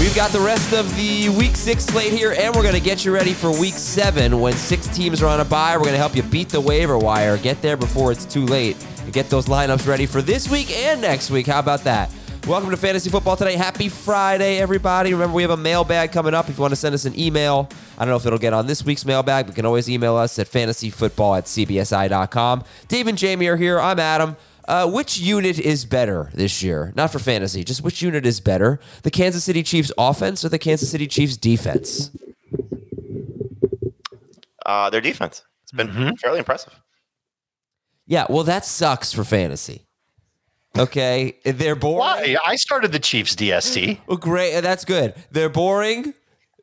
We've got the rest of the week six slate here, and we're going to get you ready for week seven when six teams are on a bye. We're going to help you beat the waiver wire, get there before it's too late, and get those lineups ready for this week and next week. How about that? Welcome to Fantasy Football Today. Happy Friday, everybody. Remember, we have a mailbag coming up. If you want to send us an email, I don't know if it'll get on this week's mailbag, but you can always email us at fantasyfootball at cbsi.com. Dave and Jamey are here. I'm Adam. Uh, which unit is better this year? Not for fantasy, just which unit is better? The Kansas City Chiefs offense or the Kansas City Chiefs defense? Uh, their defense. It's been Mm-hmm. fairly impressive. Yeah, well, that sucks for fantasy. Okay, they're boring. Why? I started the Chiefs DST. Well, great, that's good. They're boring.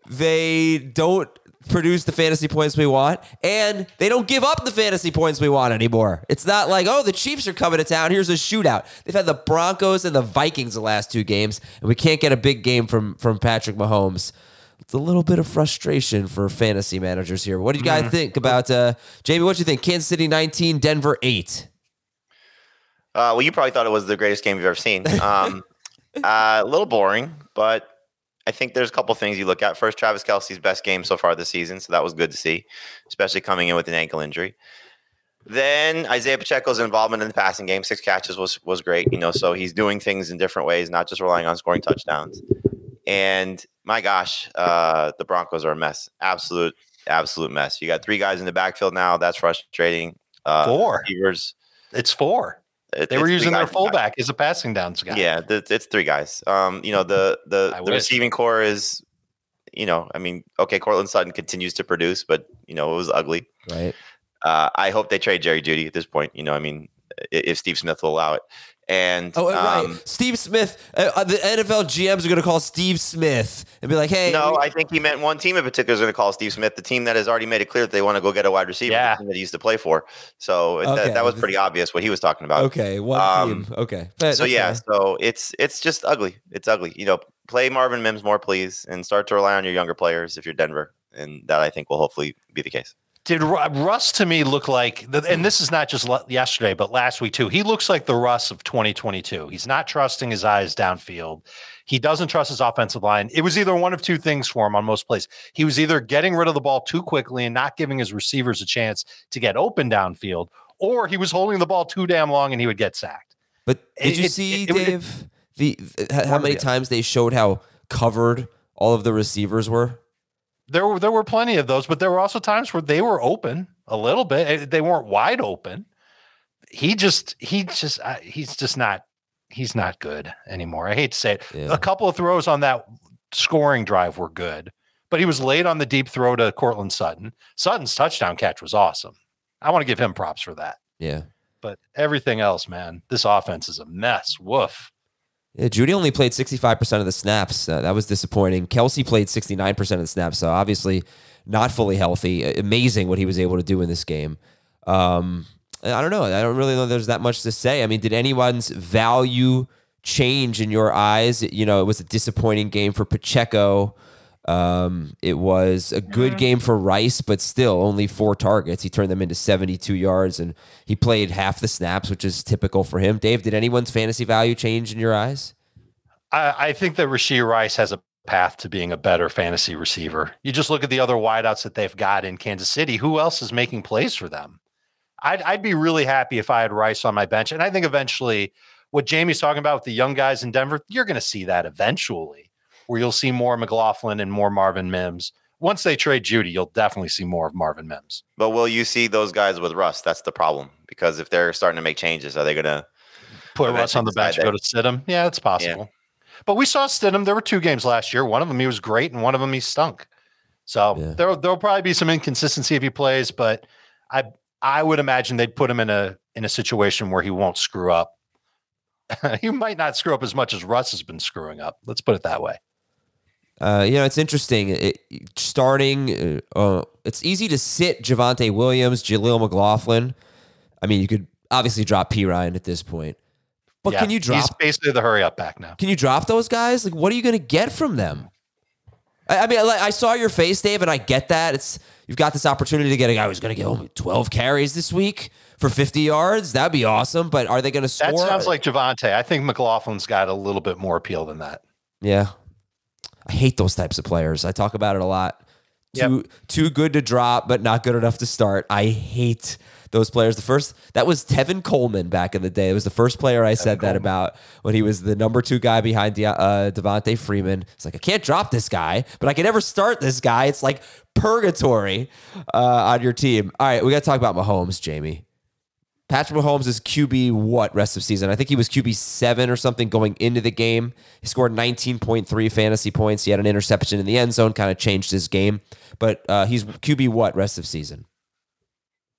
They don't produce the fantasy points we want, and they don't give up the fantasy points we want anymore. It's not like, oh, the Chiefs are coming to town. Here's a shootout. They've had the Broncos and the Vikings the last two games, and we can't get a big game from from Patrick Mahomes. It's a little bit of frustration for fantasy managers here. What do you guys think about uh, Jamey? What do you think? Kansas City 19, Denver 8. Uh, well, you probably thought it was the greatest game you've ever seen. Um, uh, a little boring, but I think there's a couple things you look at. First, Travis Kelce's best game so far this season, so that was good to see, especially coming in with an ankle injury. Then Isaiah Pacheco's involvement in the passing game, six catches was was great. You know, so he's doing things in different ways, not just relying on scoring touchdowns. And my gosh, uh, the Broncos are a mess. Absolute, absolute mess. You got three guys in the backfield now. That's frustrating. Uh, Four. receivers. It's four. It- They were using their fullback as a passing downs guy. Yeah, it's three guys. Um, you know the the the receiving corps is, you know, I mean, okay, Courtland Sutton continues to produce, but you know it was ugly. Right. Uh, I hope they trade Jerry Jeudy at this point. You know, I mean, if Steve Smith will allow it. And Oh, right. um, Steve Smith. Uh, uh, the NFL GMs are going to call Steve Smith and be like, "Hey, no, I think he meant one team in particular is going to call Steve Smith, the team that has already made it clear that they want to go get a wide receiver, Yeah. the team that he used to play for. So Okay. that, that was pretty obvious what he was talking about. okay, one Um, team, okay." But so that's yeah, fine. so it's it's just ugly. It's ugly. You know, play Marvin Mims more, please, and start to rely on your younger players if you're Denver, and that I think will hopefully be the case. Did Russ to me look like, and this is not just yesterday, but last week too? He looks like the Russ of 2022. He's not trusting his eyes downfield. He doesn't trust his offensive line. It was either one of two things for him on most plays. He was either getting rid of the ball too quickly and not giving his receivers a chance to get open downfield, or he was holding the ball too damn long and he would get sacked. But did it- you it- see, it- it- Dave, the how many times they showed how covered all of the receivers were? There were there were plenty of those, but there were also times where they were open a little bit. Eh, They weren't wide open. He just he just uh, he's just not he's not good anymore. I hate to say it. Yeah. A couple of throws on that scoring drive were good, but he was late on the deep throw to Courtland Sutton. Sutton's touchdown catch was awesome. I want to give him props for that. Yeah. But everything else, man, this offense is a mess. Woof. Yeah, Jeudy only played 65% of the snaps. Uh, that was disappointing. Kelce played 69% of the snaps, so obviously not fully healthy. Amazing what he was able to do in this game. Um, I don't know. I don't really know there's that much to say. I mean, did anyone's value change in your eyes? You know, it was a disappointing game for Pacheco. Um, it was a good game for Rice, but still only four targets. He turned them into 72 yards and he played half the snaps, which is typical for him. Dave, did anyone's fantasy value change in your eyes? I, I think that Rashee Rice has a path to being a better fantasy receiver. You just look at the other wideouts that they've got in Kansas City. Who else is making plays for them? I'd, I'd be really happy if I had Rice on my bench. And I think eventually, what Jamey's talking about with the young guys in Denver, you're going to see that eventually where you'll see more McLaughlin and more Marvin Mims. Once they trade Jeudy, you'll definitely see more of Marvin Mims. But will you see those guys with Russ? That's the problem. Because if they're starting to make changes, are they going to put Russ on the bench, go to Stidham? Yeah, it's possible. Yeah. But we saw Stidham. There were two games last year. One of them he was great, and one of them he stunk. So yeah. there there'll probably be some inconsistency if he plays, but I I would imagine they'd put him in a in a situation where he won't screw up. he might not screw up as much as Russ has been screwing up. Let's put it that way. Uh, you know, it's interesting. It, starting, uh, uh, it's easy to sit Javonte Williams, Jaleel McLaughlin. I mean, you could obviously drop Perine at this point, but yeah, can you drop? He's basically the hurry up back now. Can you drop those guys? Like, what are you going to get from them? I, I mean, I, I saw your face, Dave, and I get that. It's you've got this opportunity to get a guy who's going to get only twelve carries this week for fifty yards. That'd be awesome. But are they going to score? That sounds like Javonte. I think McLaughlin's got a little bit more appeal than that. Yeah, I hate those types of players. I talk about it a lot. Too yep. too good to drop, but not good enough to start. I hate those players. The first that was Tevin Coleman back in the day. It was the first player I Tevin said Coleman. that about when he was the number two guy behind De- uh, Devonta Freeman. It's like I can't drop this guy, but I can never start this guy. It's like purgatory uh, on your team. All right, we got to talk about Mahomes, Jamey. Patrick Mahomes is QB what rest of season? I think he was QB seven or something going into the game. He scored 19.3 fantasy points. He had an interception in the end zone, kind of changed his game. But uh, he's QB what rest of season?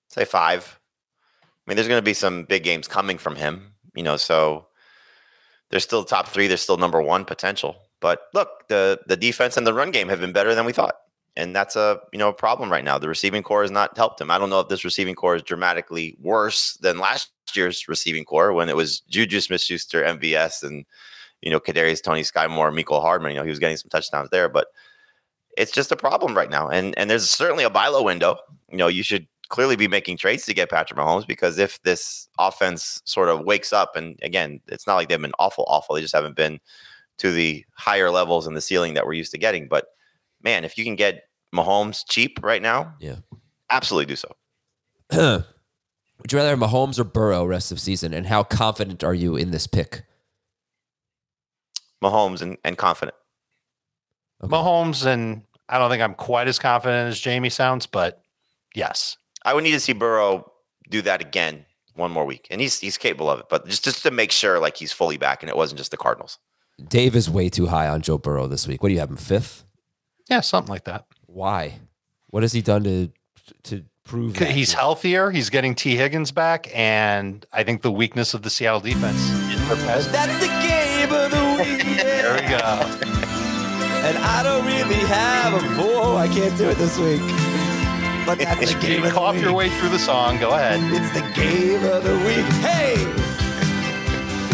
Say five. I mean, there's going to be some big games coming from him, you know. So there's still top three. There's still number one potential. But look, the the defense and the run game have been better than we thought and that's a you know a problem right now. The receiving corps has not helped him. I don't know if this receiving corps is dramatically worse than last year's receiving corps when it was Juju Smith-Schuster, MVS, and you know Kadarius Toney, Skyy Moore, Mecole Hardman. You know he was getting some touchdowns there, but it's just a problem right now. And and there's certainly a buy low window. You know you should clearly be making trades to get Patrick Mahomes because if this offense sort of wakes up and again, it's not like they've been awful, awful. They just haven't been to the higher levels and the ceiling that we're used to getting, but man, if you can get Mahomes cheap right now, yeah, absolutely do so. Would you rather have Mahomes or Burrow rest of season? And how confident are you in this pick? Mahomes and, and confident. Okay. Mahomes and I don't think I'm quite as confident as Jamey sounds, but yes. I would need to see Burrow do that again one more week. And he's he's capable of it, but just just to make sure like he's fully back and it wasn't just the Cardinals. Dave is way too high on Joe Burrow this week. What do you have him fifth? Yeah, something like that. Why? What has he done to to prove that? He's healthier. He's getting Tee Higgins back, and I think the weakness of the Seattle defense is That's the game of the week. there we go. And I don't really have a voice. I can't do it this week. But that's the game. You cough your way through the song. Go ahead. It's the game of the week. Hey.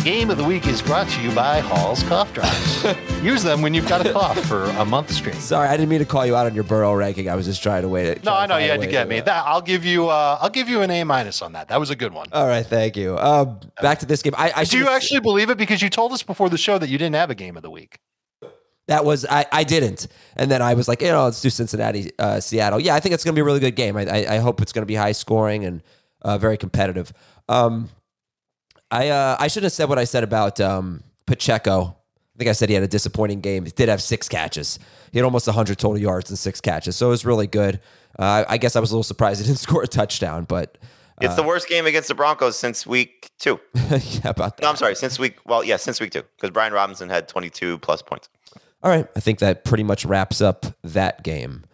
Game of the week is brought to you by Hall's Cough Drops. Use them when you've got a cough for a month straight. Sorry, I didn't mean to call you out on your Burrow ranking. I was just trying to wait it. No, I know you had to get me. That I'll give you. Uh, I'll give you an A minus on that. That was a good one. All right, thank you. Um, back to this game. I, I do you actually believe it because you told us before the show that you didn't have a game of the week. That was I, I didn't, and then I was like, you know, let's do Cincinnati, uh, Seattle. Yeah, I think it's going to be a really good game. I, I, I hope it's going to be high scoring and uh, very competitive. Um, I uh, I shouldn't have said what I said about um, Pacheco. I think I said he had a disappointing game. He did have six catches. He had almost 100 total yards and six catches, so it was really good. Uh, I guess I was a little surprised he didn't score a touchdown, but uh, it's the worst game against the Broncos since week two. yeah, about that. No, I'm sorry, since week well, yeah, since week two because Brian Robinson had 22 plus points. All right, I think that pretty much wraps up that game.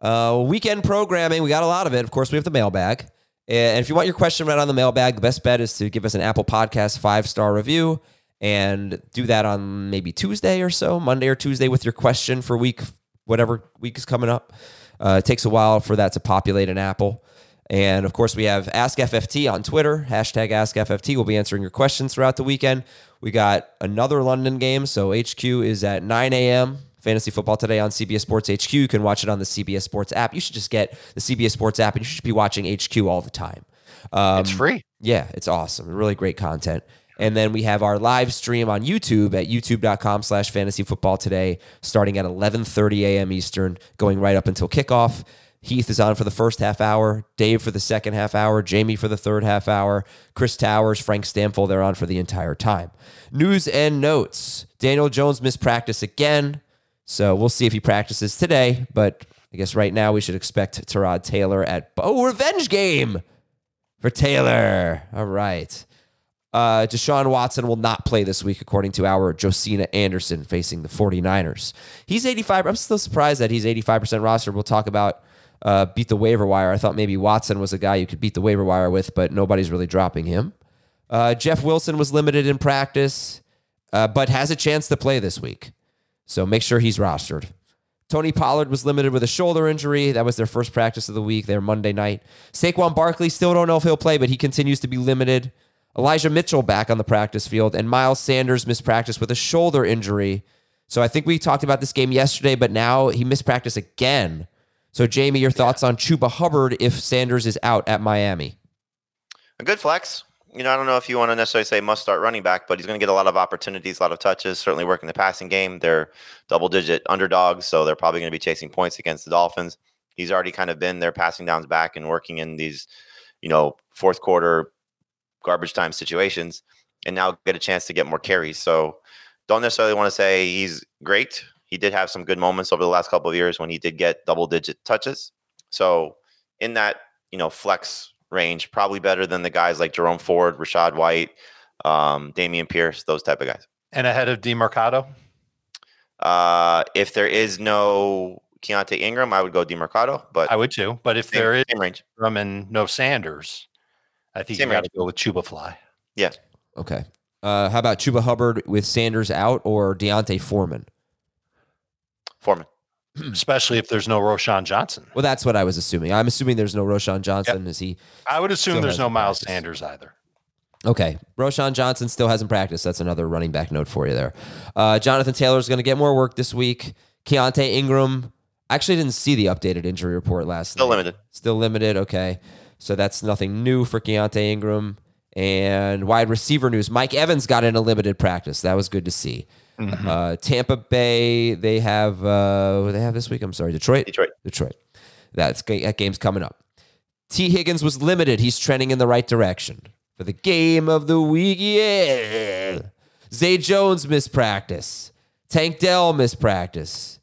Uh, weekend programming, we got a lot of it. Of course, we have the mailbag. And if you want your question read on the mailbag, the best bet is to give us an Apple Podcast five star review and do that on maybe Tuesday or so, Monday or Tuesday with your question for week, whatever week is coming up. Uh, it takes a while for that to populate in Apple. And of course, we have Ask FFT on Twitter, hashtag Ask FFT. We'll be answering your questions throughout the weekend. We got another London game. So HQ is at 9 a.m. Fantasy football today on CBS Sports HQ. You can watch it on the CBS Sports app. You should just get the CBS Sports app and you should be watching HQ all the time. Um, it's free. Yeah, it's awesome. Really great content. And then we have our live stream on YouTube at youtube.com slash fantasy football today, starting at 11.30 a.m. Eastern, going right up until kickoff. Heath is on for the first half hour, Dave for the second half hour, Jamey for the third half hour, Chris Towers, Frank Stampfel, they're on for the entire time. News and notes. Daniel Jones missed practice again, so we'll see if he practices today, but I guess right now we should expect Tyrod Taylor at Oh, revenge game for Taylor. All right. Uh, Deshaun Watson will not play this week, according to our Josina Anderson facing the 49ers. He's 85. I'm still surprised that he's 85% roster. We'll talk about uh, beat the waiver wire. I thought maybe Watson was a guy you could beat the waiver wire with, but nobody's really dropping him. Uh, Jeff Wilson was limited in practice, uh, but has a chance to play this week. So make sure he's rostered. Tony Pollard was limited with a shoulder injury. That was their first practice of the week, their Monday night. Saquon Barkley, still don't know if he'll play, but he continues to be limited. Elijah Mitchell back on the practice field, and Miles Sanders missed practice with a shoulder injury. So I think we talked about this game yesterday, but now he missed practice again. So, Jamey, your thoughts on Chuba Hubbard if Sanders is out at Miami? A good flex. You know, I don't know if you want to necessarily say must start running back, but he's going to get a lot of opportunities, a lot of touches, certainly working the passing game. They're double digit underdogs, so they're probably going to be chasing points against the Dolphins. He's already kind of been their passing downs back and working in these, you know, fourth quarter garbage time situations and now get a chance to get more carries. So don't necessarily want to say he's great. He did have some good moments over the last couple of years when he did get double digit touches. So in that, you know, flex range, probably better than the guys like Jerome Ford, Rachaad White, um, Dameon Pierce, those type of guys. And ahead of Demercado? Uh, if there is no Keaontay Ingram, I would go Demercado, but I would too. But if same, there is same range. Ingram and no Sanders, I think Same you got to go with Chuba Fly. Yeah. Okay. Uh, how about Chuba Hubbard with Sanders out or D'Onta Foreman? Foreman. Especially if there's no Roschon Johnson. Well, that's what I was assuming. I'm assuming there's no Roschon Johnson. Is he I would assume there's no Miles practiced. Sanders either. okay? Roschon Johnson still hasn't practiced. That's another running back note for you there. Uh, Jonathan Taylor is going to get more work this week. Keaontay Ingram. I actually didn't see the updated injury report last Still night. limited. Still limited. Okay. So that's nothing new for Keaontay Ingram. And wide receiver news Mike Evans got in a limited practice. That was good to see. Uh, Tampa Bay, they have, uh, they have this week? I'm sorry, Detroit? Detroit. Detroit. That's that game's coming up. Tee Higgins was limited. He's trending in the right direction for the game of the week. Yeah. Zay Jones missed practice. Tank Dell missed practice.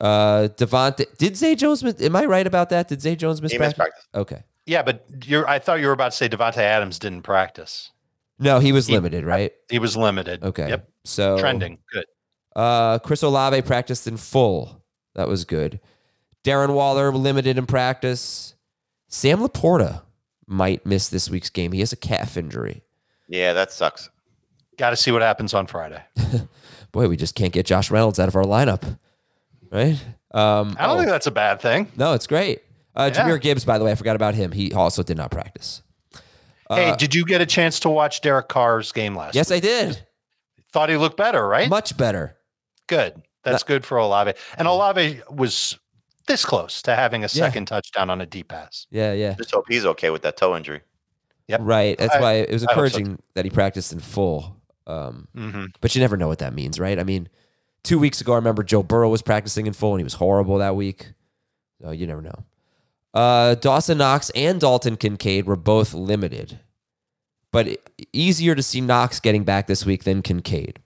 Uh, Davante. Did Zay Jones? Am I right about that? Did Zay Jones miss He practice? practice. Okay. Yeah, but you're. I thought you were about to say Davante Adams didn't practice. No, he was He- limited, right? He was limited. Okay. Yep. So Trending. Good. Uh, Chris Olave practiced in full. That was good. Darren Waller limited in practice. Sam LaPorta might miss this week's game. He has a calf injury. Yeah, that sucks. Got to see what happens on Friday. Boy, we just can't get Josh Reynolds out of our lineup, right? Um, I don't oh, think that's a bad thing. no, it's great. Uh, Yeah. Jahmyr Gibbs, by the way, I forgot about him. He also did not practice. Hey, did you get a chance to watch Derek Carr's game last? Uh, Yes, I did. Thought he looked better, right? Much better. Good. That's good for Olave. And Olave was this close to having a Yeah. second touchdown on a deep pass. Yeah, yeah. Just hope he's okay with that toe injury. Yep. Right. That's I- why it was I hope so, encouraging that he practiced in full. Um, Mm-hmm. but you never know what that means, right? I mean, two weeks ago, I remember Joe Burrow was practicing in full and he was horrible that week. So you never know. Uh, Dawson Knox and Dalton Kincaid were both limited, but easier to see Knox getting back this week than Kincaid.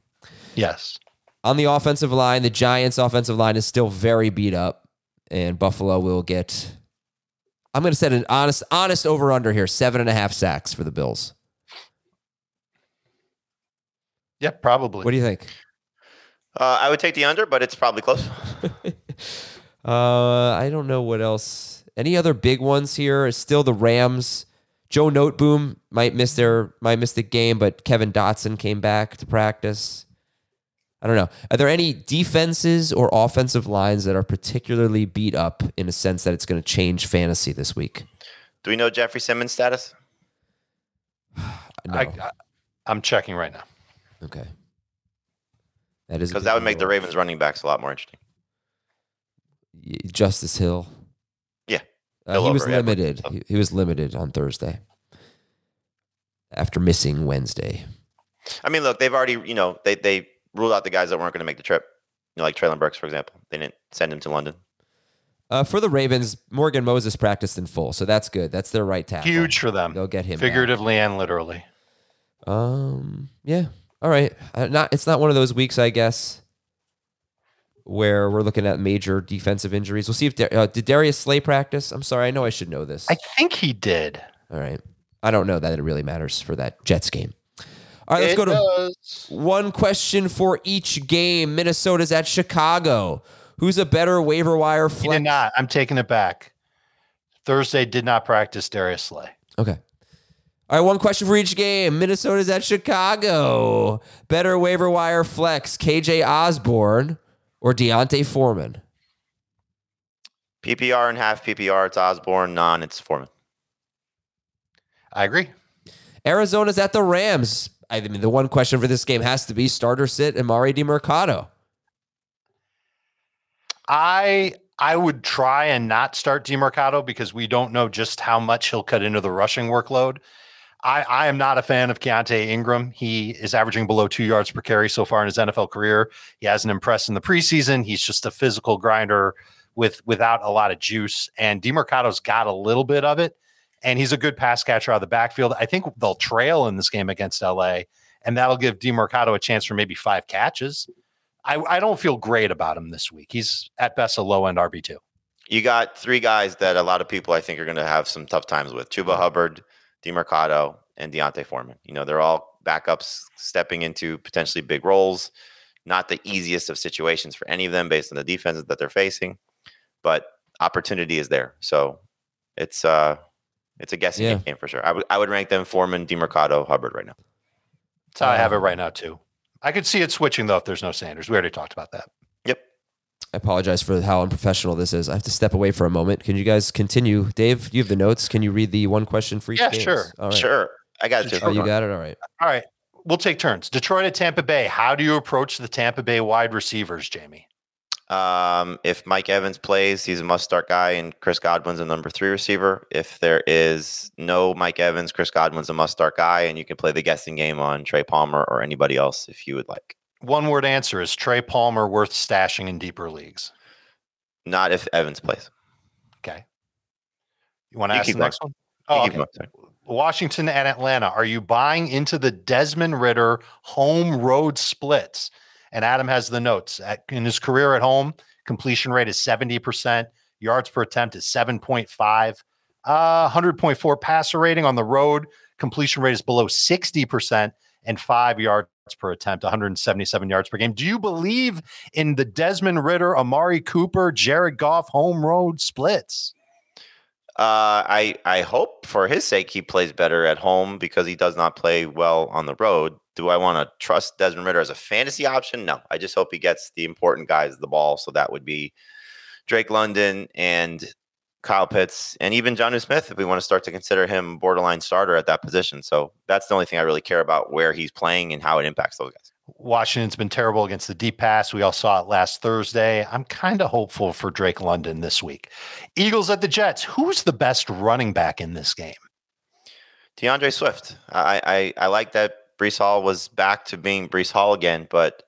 Yes. On the offensive line, the Giants' offensive line is still very beat up, and Buffalo will get. I'm going to set an honest, honest over under here: seven and a half sacks for the Bills. Yeah, Probably. What do you think? Uh, I would take the under, but it's probably close. Uh, I don't know what else. Any other big ones here? Still the Rams Joe Noteboom might miss their might miss the game, but Kevin Dotson came back to practice. I don't know. Are there any defenses or offensive lines that are particularly beat up in a sense that it's going to change fantasy this week? Do we know Jeffrey Simmons' status? No. I, I, I'm checking right now. okay. That is Because that would make the. Ravens running backs a lot more interesting. Justice Hill. Yeah. Uh, he was over Edwards. limited. He, he was limited on Thursday after missing Wednesday. I mean, look, they've already, you know, they they ruled out the guys that weren't going to make the trip. You know, like Treylon Burks, for example. They didn't send him to London. Uh, for the Ravens, Morgan Moses practiced in full, so that's good. That's their right tackle. Huge for them, They'll get him back. figuratively and literally. Um. Yeah. All right. Uh, not. It's not one of those weeks, I guess, where we're looking at major defensive injuries. We'll see if uh, did Darius Slay practice. I'm sorry. I know I should know this. I think he did. All right. I don't know that it really matters for that Jets game. All right. Let's It go to does. one question for each game. Minnesota's at Chicago. Who's a better waiver wire He flex? did not. I'm taking it back. Thursday did not practice Darius Slay. Okay. All right, one question for each game. Minnesota's at Chicago. Better waiver wire flex, KJ Osborn or D'Onta Foreman? PPR and half PPR. It's Osborn. Non, it's Foreman. I agree. Arizona's at the Rams. I mean, the one question for this game has to be starter sit Emari Demercado. I I would try and not start Demercado because we don't know just how much he'll cut into the rushing workload. I, I am not a fan of Keaontay Ingram. He is averaging below two yards per carry so far in his NFL career. He hasn't impressed in the preseason. He's just a physical grinder with without a lot of juice. And Demercado's got a little bit of it, and he's a good pass catcher out of the backfield. I think they'll trail in this game against LA, and that'll give Demercado a chance for maybe five catches. I, I don't feel great about him this week. He's at best a low end RB two. You got three guys that a lot of people I think are going to have some tough times with: Chuba Hubbard, Demercado, and D'Onta Foreman. You know, they're all backups stepping into potentially big roles. Not the easiest of situations for any of them based on the defenses that they're facing, but opportunity is there. So it's uh it's a guessing Yeah. game for sure. I would I would rank them Foreman, Demercado, Hubbard right now. That's how I have it right now too. I could see it switching though if there's no Sanders. We already talked about that. Yep. I apologize for how unprofessional this is. I have to step away for a moment. Can you guys continue? Dave, you have the notes. Can you read the one question for each Yeah, games? sure. All right. Sure. I got it. Oh, you got it? All right. All right, we'll take turns. Detroit at Tampa Bay. How do you approach the Tampa Bay wide receivers, Jamey? Um, if Mike Evans plays, he's a must start guy, and Chris Godwin's a number three receiver. If there is no Mike Evans, Chris Godwin's a must start guy, and you can play the guessing game on Trey Palmer or anybody else if you would like. One word answer is Trey Palmer worth stashing in deeper leagues. Not if Evans plays. Okay. You want to ask keep the next one? Oh, okay. Washington and Atlanta. Are you buying into the Desmond Ridder home road splits? And Adam has the notes. At, in his career at home, completion rate is 70%, yards per attempt is 7.5, uh, 100.4 passer rating on the road. Completion rate is below 60% and five yards per attempt, 177 yards per game. Do you believe in the Desmond Ridder, Amari Cooper, Jared Goff home road splits? Uh, I I hope for his sake he plays better at home because he does not play well on the road. Do I want to trust Desmond Ridder as a fantasy option? No. I just hope he gets the important guys the ball. So that would be Drake London and Kyle Pitts and even Jonnu Smith if we want to start to consider him borderline starter at that position. So that's the only thing I really care about where he's playing and how it impacts those guys. Washington's been terrible against the deep pass. We all saw it last Thursday. I'm kind of hopeful for Drake London this week. Eagles at the Jets. Who's the best running back in this game? D'Andre Swift. I, I I like that Breece Hall was back to being Breece Hall again, but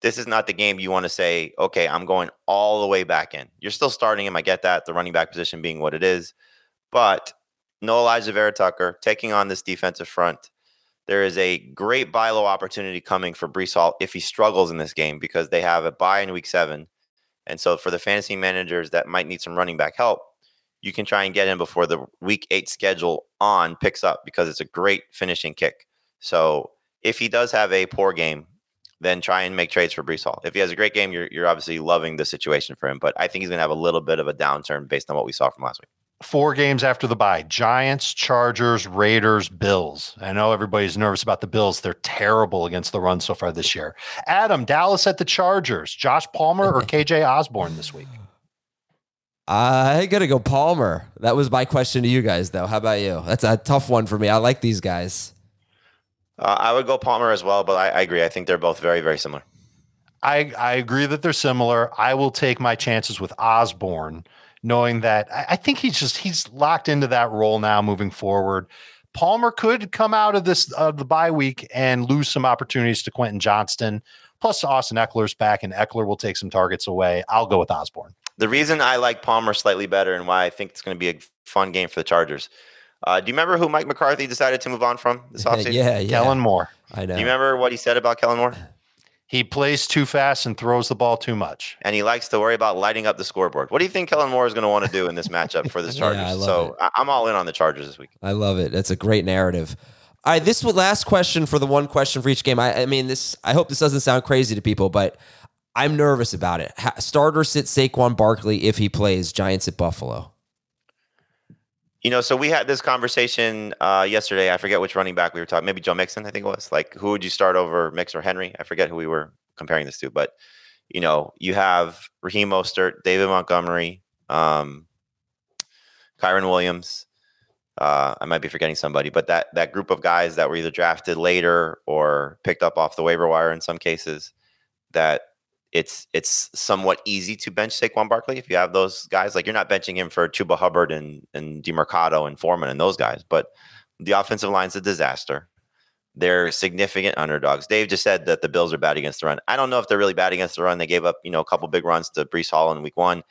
this is not the game you want to say, okay, I'm going all the way back in. You're still starting him. I get that, the running back position being what it is. But no Alijah Vera Tucker taking on this defensive front. There is a great buy low opportunity coming for Breece Hall if he struggles in this game because they have a buy in week seven. And so for the fantasy managers that might need some running back help, you can try and get him before the week eight schedule on picks up because it's a great finishing kick. So if he does have a poor game, then try and make trades for Breece Hall. If he has a great game, you're, you're obviously loving the situation for him. But I think he's going to have a little bit of a downturn based on what we saw from last week. four games after the bye Giants, Chargers, Raiders, Bills. I know everybody's nervous about the Bills. They're terrible against the run so far this year. Adam, Dallas at the Chargers, Josh Palmer or KJ Osborn this week? I gotta go Palmer. That was my question to you guys, though. How about you? That's a tough one for me. I like these guys. Uh, I would go Palmer as well, but I, I agree. I think they're both very, very similar. I, I agree that they're similar. I will take my chances with Osborn, knowing that I, I think he's just he's locked into that role now moving forward. Palmer could come out of this of the bye week and lose some opportunities to Quentin Johnston. Plus, Austin Ekeler's back, and Ekeler will take some targets away. I'll go with Osborn. The reason I like Palmer slightly better and why I think it's going to be a fun game for the Chargers. Uh, do you remember who Mike McCarthy decided to move on from this offseason? yeah, yeah. Kellen Moore. I know. Do you remember what he said about Kellen Moore? He plays too fast and throws the ball too much. And he likes to worry about lighting up the scoreboard. What do you think Kellen Moore is going to want to do in this matchup for the Yeah, Chargers? I so I- I'm all in on the Chargers this week. I love it. That's a great narrative. All right, this was last question for the one question for each game. I, I mean, this. I hope this doesn't sound crazy to people, but I'm nervous about it. Ha- starter sit Saquon Barkley if he plays Giants at Buffalo. You know, so we had this conversation uh, yesterday. I forget which running back we were talking. Maybe Joe Mixon, I think it was. Like, who would you start over Mix or Henry? I forget who we were comparing this to. But you know, you have Raheem Mostert, David Montgomery, um, Kyren Williams. Uh, I might be forgetting somebody, but that that group of guys that were either drafted later or picked up off the waiver wire in some cases, that it's it's somewhat easy to bench Saquon Barkley if you have those guys. Like you're not benching him for Chuba Hubbard and and Demercado and Foreman and those guys, but the offensive line's a disaster. They're significant underdogs. Dave just said that the Bills are bad against the run. I don't know if they're really bad against the run. They gave up, you know, a couple big runs to Breece Hall in week one,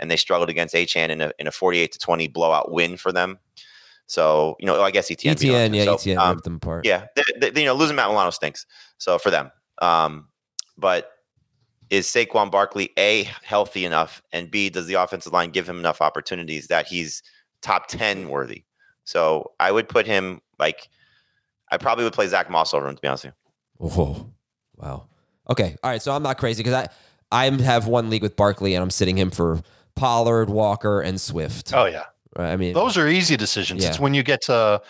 and they struggled against Achane in a in a 48 to 20 blowout win for them. So, you know, I guess ETN. ETN, yeah, So, ETN um, ripped them apart. yeah, they, they- you know, losing Matt Milano stinks. So for them, um, but is Saquon Barkley a healthy enough, and b does the offensive line give him enough opportunities that he's top ten worthy? So I would put him like I probably would play Zach Moss over him to be honest with you. Whoa. Wow. Okay. All right. So I'm not crazy because I I have one league with Barkley and I'm sitting him for Pollard, Walker, and Swift. Oh yeah. I mean, Those are easy decisions. Yeah. It's when you get to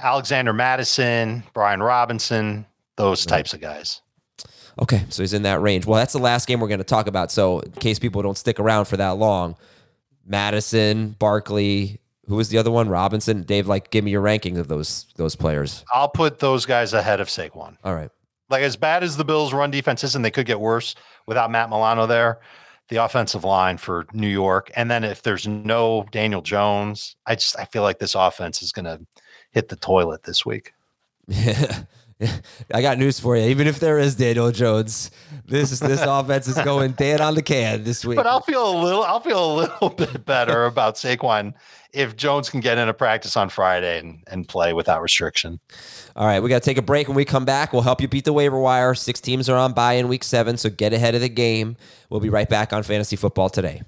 Alexander Mattison, Brian Robinson, those types of guys. Okay, so he's in that range. Well, that's the last game we're going to talk about. So, in case people don't stick around for that long, Mattison, Barkley, who was the other one? Robinson. Dave, like, give me your ranking of those those players. I'll put those guys ahead of Saquon. All right. Like as bad as the Bills' run defense is, and they could get worse without Matt Milano there. The offensive line for New York, and then if there's no Daniel Jones, I just I feel like this offense is going to hit the toilet this week. I got news for you. Even if there is Daniel Jones, this this offense is going dead on the can this week. But I'll feel a little I'll feel a little bit better about Saquon if Jones can get into practice on Friday and, and play without restriction. All right, we got to take a break. When we come back, we'll help you beat the waiver wire. Six teams are on bye in week seven, so get ahead of the game. We'll be right back on Fantasy Football today.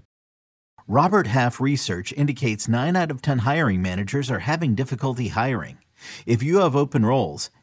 Robert Half research indicates 9 out of 10 hiring managers are having difficulty hiring. If you have open roles,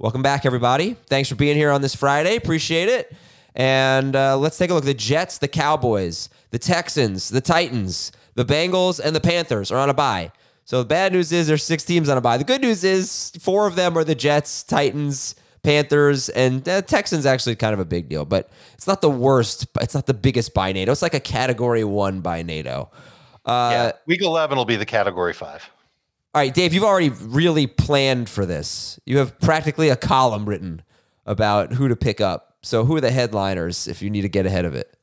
Welcome back, everybody. Thanks for being here on this Friday. Appreciate it. And uh, let's take a look. The Jets, the Cowboys, the Texans, the Titans, the Bengals, and the Panthers are on a bye. So the bad news is there's six teams on a bye. The good news is four of them are the Jets, Titans, Panthers, and uh, Texans. Actually, kind of a big deal, but it's not the worst. It's not the biggest by NATO. It's like a Category One by NATO. Uh, yeah, week eleven will be the category five. All right, Dave, you've already really planned for this. You have practically a column written about who to pick up. So, who are the headliners if you need to get ahead of it?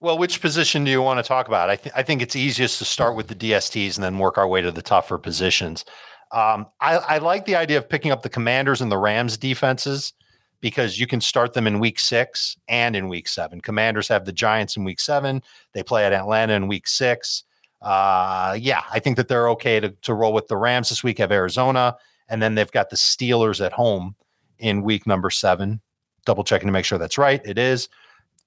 Well, which position do you want to talk about? I, th- I think it's easiest to start with the DSTs and then work our way to the tougher positions. Um, I, I like the idea of picking up the Commanders and the Rams defenses because you can start them in week six and in week seven. Commanders have the Giants in week seven. They play at Atlanta in week six. Uh, yeah, I think that they're okay to, to roll with the Rams this week, have Arizona, and then they've got the Steelers at home in week number seven. Double checking to make sure that's right. It is.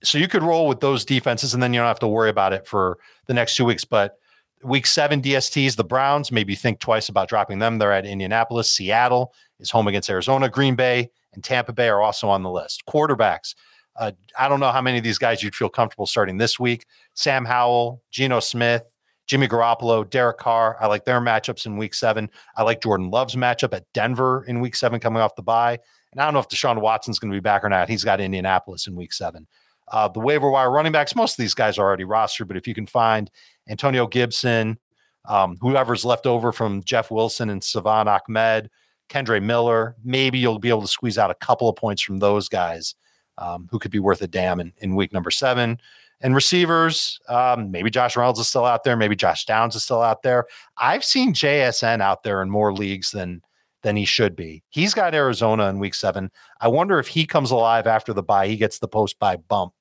So you could roll with those defenses, and then you don't have to worry about it for the next two weeks. But week seven DSTs, the Browns, maybe think twice about dropping them. They're at Indianapolis. Seattle is home against Arizona. Green Bay and Tampa Bay are also on the list. Quarterbacks. Uh, I don't know how many of these guys you'd feel comfortable starting this week. Sam Howell, Geno Smith, Jimmy Garoppolo, Derek Carr. I like their matchups in week seven. I like Jordan Love's matchup at Denver in week seven coming off the bye. And I don't know if Deshaun Watson's going to be back or not. He's got Indianapolis in week seven. Uh, the waiver wire running backs, most of these guys are already rostered, but if you can find Antonio Gibson, um, whoever's left over from Jeff Wilson and Salvon Ahmed, Kendre Miller, maybe you'll be able to squeeze out a couple of points from those guys um, who could be worth a damn in, in week number seven. And receivers, um, maybe Josh Reynolds is still out there. Maybe Josh Downs is still out there. I've seen JSN out there in more leagues than than he should be. He's got Arizona in week seven. I wonder if he comes alive after the bye. He gets the post bye bump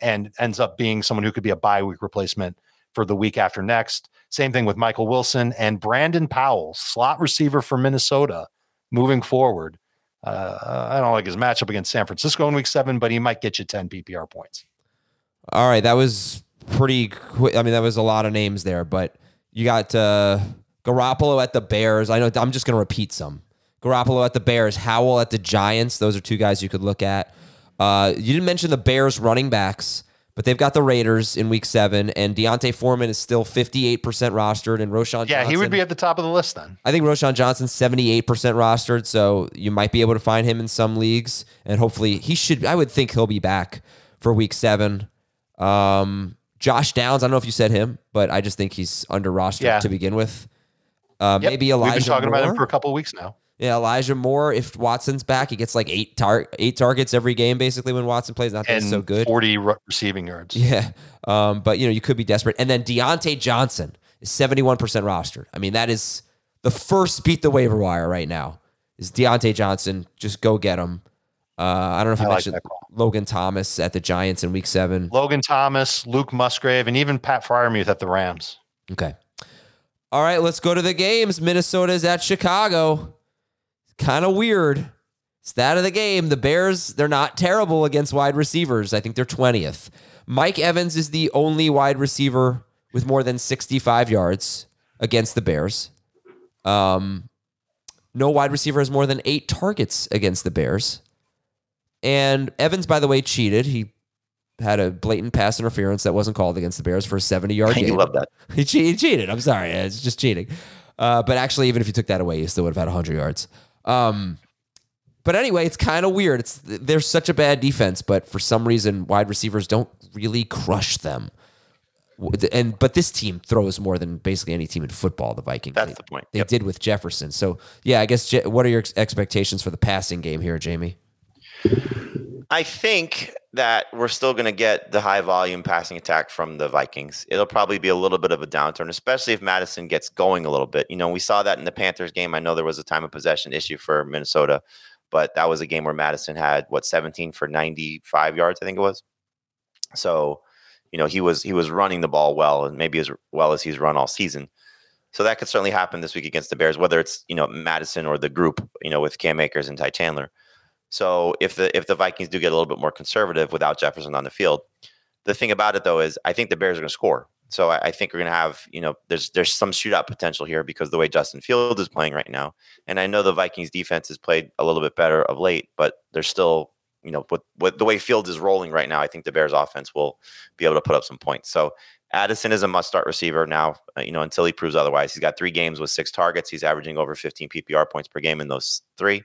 and ends up being someone who could be a bye week replacement for the week after next. Same thing with Michael Wilson and Brandon Powell, slot receiver for Minnesota, moving forward. Uh, I don't like his matchup against San Francisco in week seven, but he might get you 10 PPR points. All right, that was pretty quick. I mean, that was a lot of names there, but you got uh, Garoppolo at the Bears. I know I'm just going to repeat some. Garoppolo at the Bears, Howell at the Giants. Those are two guys you could look at. Uh, you didn't mention the Bears running backs, but they've got the Raiders in Week Seven, and D'Onta Foreman is still 58% rostered, and Roschon. Yeah, Johnson, he would be at the top of the list then. I think Roschon Johnson's 78% rostered, so you might be able to find him in some leagues, and hopefully he should. I would think he'll be back for Week Seven. Um, Josh Downs, I don't know if you said him, but I just think he's under roster Yeah. to begin with. Uh, Yep, Maybe Elijah We've been talking Moore. about him for a couple of weeks now. Yeah, Elijah Moore. If Watson's back, he gets like eight tar- eight targets every game basically when Watson plays. Not that And he's so good. 40 re- receiving yards. Yeah, um, but you know you could be desperate. And then Diontae Johnson is seventy one percent rostered. I mean that is the first beat the waiver wire right now. Is Diontae Johnson? Just go get him. Uh, I don't know if you I mentioned that call. Logan Thomas at the Giants in Week Seven. Logan Thomas, Luke Musgrave, and even Pat Freiermuth at the Rams. Okay. All right, let's go to the games. Minnesota's at Chicago. Kind of weird. Stat of the game the Bears, they're not terrible against wide receivers. I think they're 20th. Mike Evans is the only wide receiver with more than 65 yards against the Bears. Um, no wide receiver has more than eight targets against the Bears. And Evans, by the way, cheated. He had a blatant pass interference that wasn't called against the Bears for a 70 yard game. You love that. He, che- he cheated. I'm sorry. It's just cheating. Uh, but actually, even if you took that away, you still would have had 100 yards. Um, but anyway, it's kind of weird. It's there's such a bad defense, but for some reason, wide receivers don't really crush them. And but this team throws more than basically any team in football. The Vikings. That's They- the point. They Yep. did with Jefferson. So yeah, I guess. What are your expectations for the passing game here, Jamey? I think that we're still going to get the high volume passing attack from the Vikings. It'll probably be a little bit of a downturn, especially if Mattison gets going a little bit. You know, we saw that in the Panthers game. I know there was a time of possession issue for Minnesota, but that was a game where Mattison had what 17 for 95 yards, I think it was. So, you know, he was he was running the ball well and maybe as well as he's run all season. So that could certainly happen this week against the Bears, whether it's you know Mattison or the group, you know, with Cam Akers and Ty Chandler. So if the if the Vikings do get a little bit more conservative without Jefferson on the field, the thing about it though is I think the Bears are going to score. So I, I think we're going to have you know there's there's some shootout potential here because the way Justin Field is playing right now, and I know the Vikings defense has played a little bit better of late, but they're still you know with, with the way Field is rolling right now, I think the Bears offense will be able to put up some points. So Addison is a must start receiver now, uh, you know, until he proves otherwise. He's got three games with six targets. He's averaging over 15 PPR points per game in those three.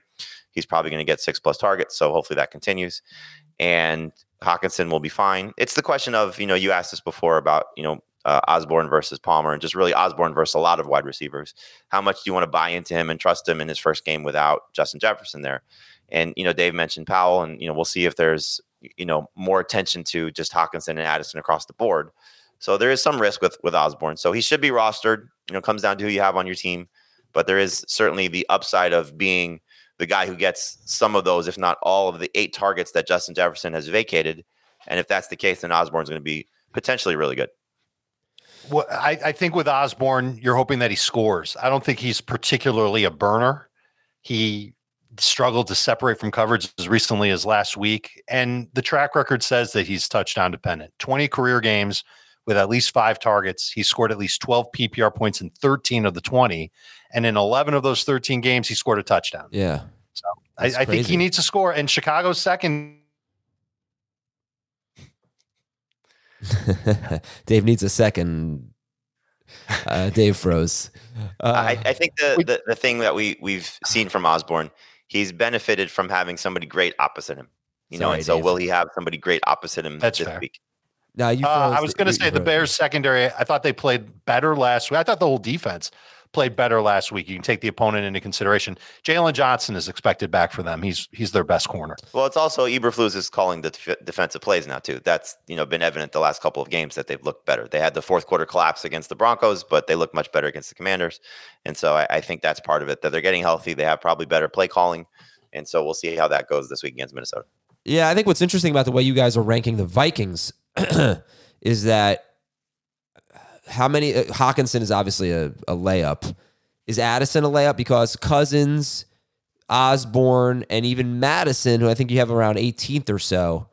He's probably going to get six plus targets. So hopefully that continues. And Hockenson will be fine. It's the question of, you know, you asked this before about, you know, uh, Osborn versus Palmer and just really Osborn versus a lot of wide receivers. How much do you want to buy into him and trust him in his first game without Justin Jefferson there? And you know, Dave mentioned Powell, and you know, we'll see if there's you know more attention to just Hockenson and Addison across the board. So there is some risk with with Osborn. So he should be rostered. You know, comes down to who you have on your team, but there is certainly the upside of being the guy who gets some of those, if not all of the eight targets that Justin Jefferson has vacated. And if that's the case, then Osborn's going to be potentially really good. Well, I, I think with Osborn, you're hoping that he scores. I don't think he's particularly a burner. He struggled to separate from coverage as recently as last week. And the track record says that he's touchdown dependent. 20 career games with at least five targets. He scored at least 12 PPR points in 13 of the 20. And in 11 of those 13 games, he scored a touchdown. Yeah. So I, I think he needs to score. And Chicago's second. Dave needs a second. Uh, Dave froze. Uh, I, I, think the, the, the thing that we we've seen from Osborn, he's benefited from having somebody great opposite him. You know, and so Dave. will he have somebody great opposite him That's this fair. week? Now you. Uh, I was going to say the Bears secondary. I thought they played better last week. I thought the whole defense played better last week. You can take the opponent into consideration. Jaylon Johnson is expected back for them. He's he's their best corner. Well, it's also Eberflus is calling the def- defensive plays now too. That's you know been evident the last couple of games that they've looked better. They had the fourth quarter collapse against the Broncos, but they look much better against the Commanders, and so I, I think that's part of it. That they're getting healthy. They have probably better play calling, and so we'll see how that goes this week against Minnesota. Yeah, I think what's interesting about the way you guys are ranking the Vikings is that how many uh, Hockenson is obviously a, a layup is Addison a layup because Cousins, Osborn, and even Mattison, who I think you have around 18th or so,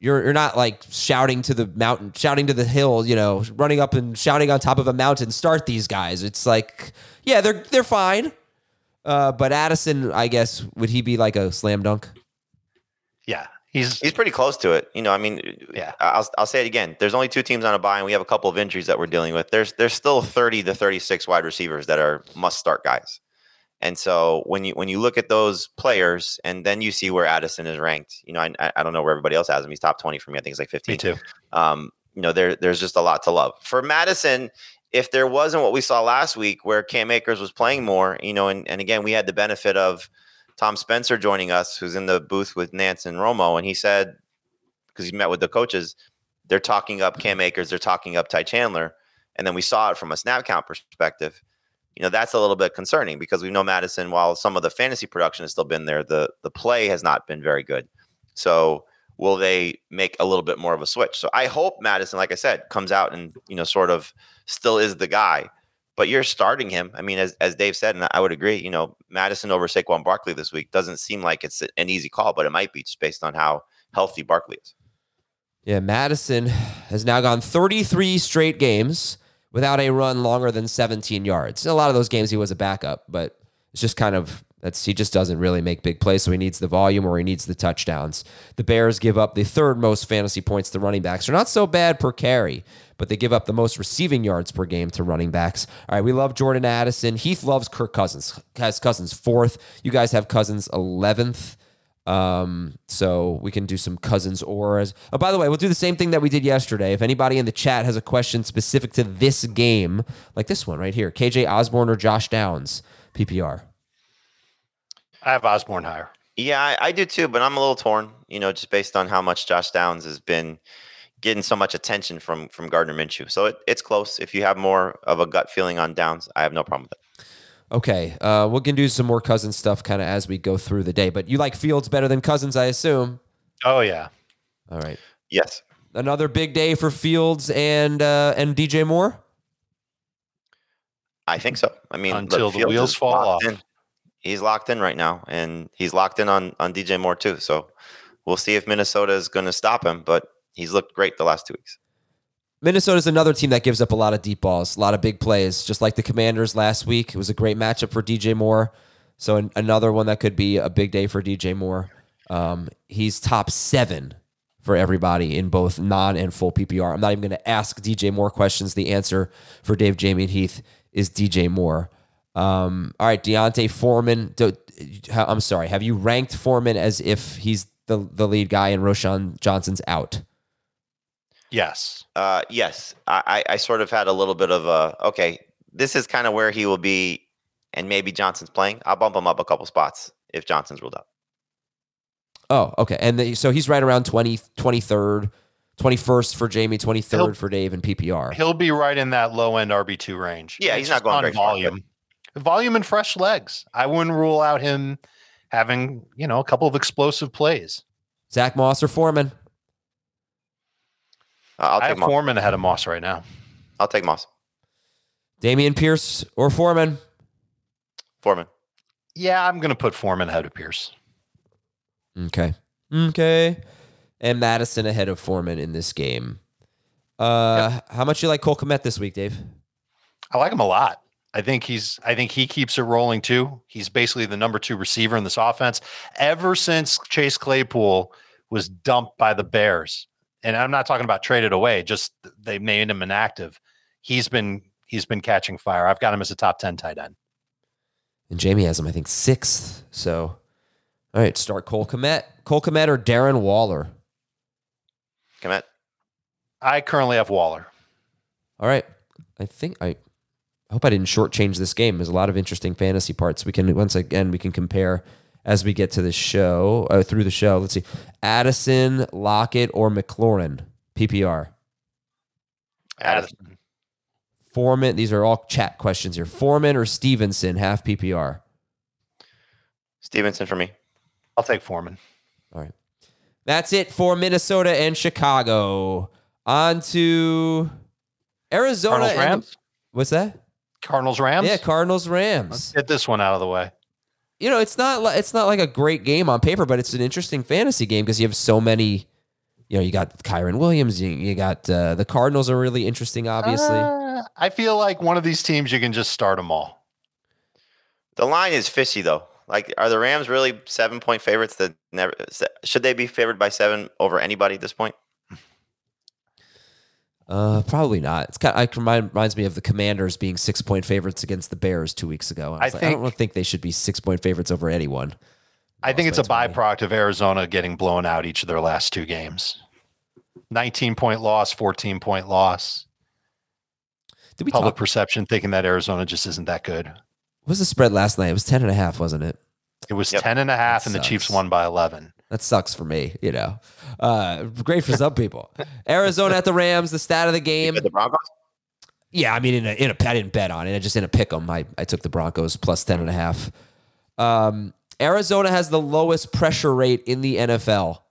you're you're not like shouting to the mountain, shouting to the hill, you know, running up and shouting on top of a mountain. Start these guys. It's like, yeah, they're they're fine. Uh, but Addison, I guess, would he be like a slam dunk? Yeah, He's he's pretty close to it. You know, I mean, yeah. I'll I'll say it again. There's only two teams on a bye, and we have a couple of injuries that we're dealing with. There's there's still 30 to 36 wide receivers that are must start guys. And so when you when you look at those players, and then you see where Addison is ranked. You know, I I don't know where everybody else has him. He's top 20 for me. I think he's like 15. Me too. Um, you know, there there's just a lot to love for Mattison. If there wasn't what we saw last week, where Cam Akers was playing more, you know, and, and again we had the benefit of Tom Spencer joining us, who's in the booth with Nantz and Romo, and he said because he met with the coaches, they're talking up Cam Akers, they're talking up Ty Chandler, and then we saw it from a snap count perspective. You know that's a little bit concerning because we know Mattison. while some of the fantasy production has still been there, the the play has not been very good. So will they make a little bit more of a switch? So I hope Mattison, like I said, comes out and you know sort of still is the guy but you're starting him. I mean, as, as Dave said, and I would agree, you know, Mattison over Saquon Barkley this week doesn't seem like it's an easy call, but it might be just based on how healthy Barkley is. Yeah, Mattison has now gone 33 straight games without a run longer than 17 yards. In a lot of those games, he was a backup, but it's just kind of that's he just doesn't really make big plays, so he needs the volume or he needs the touchdowns. The Bears give up the third most fantasy points to running backs. They're not so bad per carry, but they give up the most receiving yards per game to running backs. All right, we love Jordan Addison. Heath loves Kirk Cousins. Has Cousins fourth. You guys have Cousins eleventh. Um, so we can do some cousins auras. Oh, by the way, we'll do the same thing that we did yesterday. If anybody in the chat has a question specific to this game, like this one right here, KJ Osborn or Josh Downs, PPR. I have Osborn higher. Yeah, I, I, do too, but I'm a little torn. You know, just based on how much Josh Downs has been getting so much attention from from Gardner Minshew. So it, it's close. If you have more of a gut feeling on Downs, I have no problem with it. Okay, uh, we can do some more Cousins stuff kind of as we go through the day. But you like Fields better than Cousins, I assume. Oh yeah. All right. Yes. Another big day for Fields and uh, and DJ Moore. I think so. I mean, until look, the wheels fall off. In he's locked in right now, and he's locked in on on DJ Moore too. So we'll see if Minnesota is going to stop him. But he's looked great the last two weeks. Minnesota's another team that gives up a lot of deep balls, a lot of big plays, just like the Commanders last week. It was a great matchup for DJ Moore. So an, another one that could be a big day for DJ Moore. Um, he's top seven for everybody in both non and full PPR. I'm not even going to ask DJ Moore questions. The answer for Dave, Jamey, and Heath is DJ Moore. Um, all right, D'Onta Foreman. Do, I'm sorry. Have you ranked Foreman as if he's the the lead guy and Roschon Johnson's out? Yes. Uh, yes. I, I sort of had a little bit of a okay. This is kind of where he will be, and maybe Johnson's playing. I'll bump him up a couple spots if Johnson's ruled out. Oh, okay. And the, so he's right around 20, 23rd, 21st for Jamey, 23rd He'll- for Dave and PPR. He'll be right in that low end RB two range. Yeah, It's he's not going on very far, volume. Volume and fresh legs. I wouldn't rule out him having you know a couple of explosive plays. Zack Moss or Foreman? Uh, I'll I have Moss. Foreman ahead of Moss right now. I'll take Moss. Dameon Pierce or Foreman? Foreman. Yeah, I'm going to put Foreman ahead of Pierce. Okay. Okay. And Mattison ahead of Foreman in this game. Uh, How much you like Cole Kmet this week, Dave? I like him a lot. I think he's I think he keeps it rolling too. He's basically the number 2 receiver in this offense ever since Chase Claypool was dumped by the Bears. And I'm not talking about traded away, just they made him inactive. He's been he's been catching fire. I've got him as a top 10 tight end. And Jamey has him, I think, sixth. So, all right, start Cole Kmet. Cole Kmet or Darren Waller? Kmet. I currently have Waller. All right. I think I, I hope I didn't shortchange this game. There's a lot of interesting fantasy parts. We can once again we can compare as we get to the show uh, through the show. Let's see, Addison, Lockett, or McLaurin PPR. Addison. Foreman. These are all chat questions here. Foreman or Stevenson half PPR. Stevenson for me. I'll take Foreman. All right. That's it for Minnesota and Chicago. On to Arizona. And- what's that? Cardinals Rams. Yeah, Cardinals Let's Rams. get this one out of the way. You know, it's not li- it's not like a great game on paper, but it's an interesting fantasy game because you have so many. You know, you got Kyren Williams. You, you got uh, the Cardinals are really interesting. Obviously, Uh, I feel like one of these teams you can just start them all. The line is fishy though. Like, are the Rams really seven point favorites? That never should they be favored by seven over anybody at this point? Uh, probably not. It's kind. Of, it remind, reminds me of the Commanders being six point favorites against the Bears two weeks ago. I, I was like, I don't think- think they should be six point favorites over anyone. I think it's a 20. byproduct of Arizona getting blown out each of their last two games. 19 point loss, 14 point loss. Did we Public talk? perception thinking that Arizona just isn't that good. What was the spread last night? It was ten and a half, wasn't it? It was Yep. 10 and a half, That and the Chiefs won by 11. That sucks for me, you know. Uh, great for some people. Arizona at the Rams. The stat of the game. The Broncos. Yeah, I mean, in a, in a, I didn't bet on it. I just in a pick 'em. I, I took the Broncos plus 10 and a half. Um, Arizona has the lowest pressure rate in the NFL.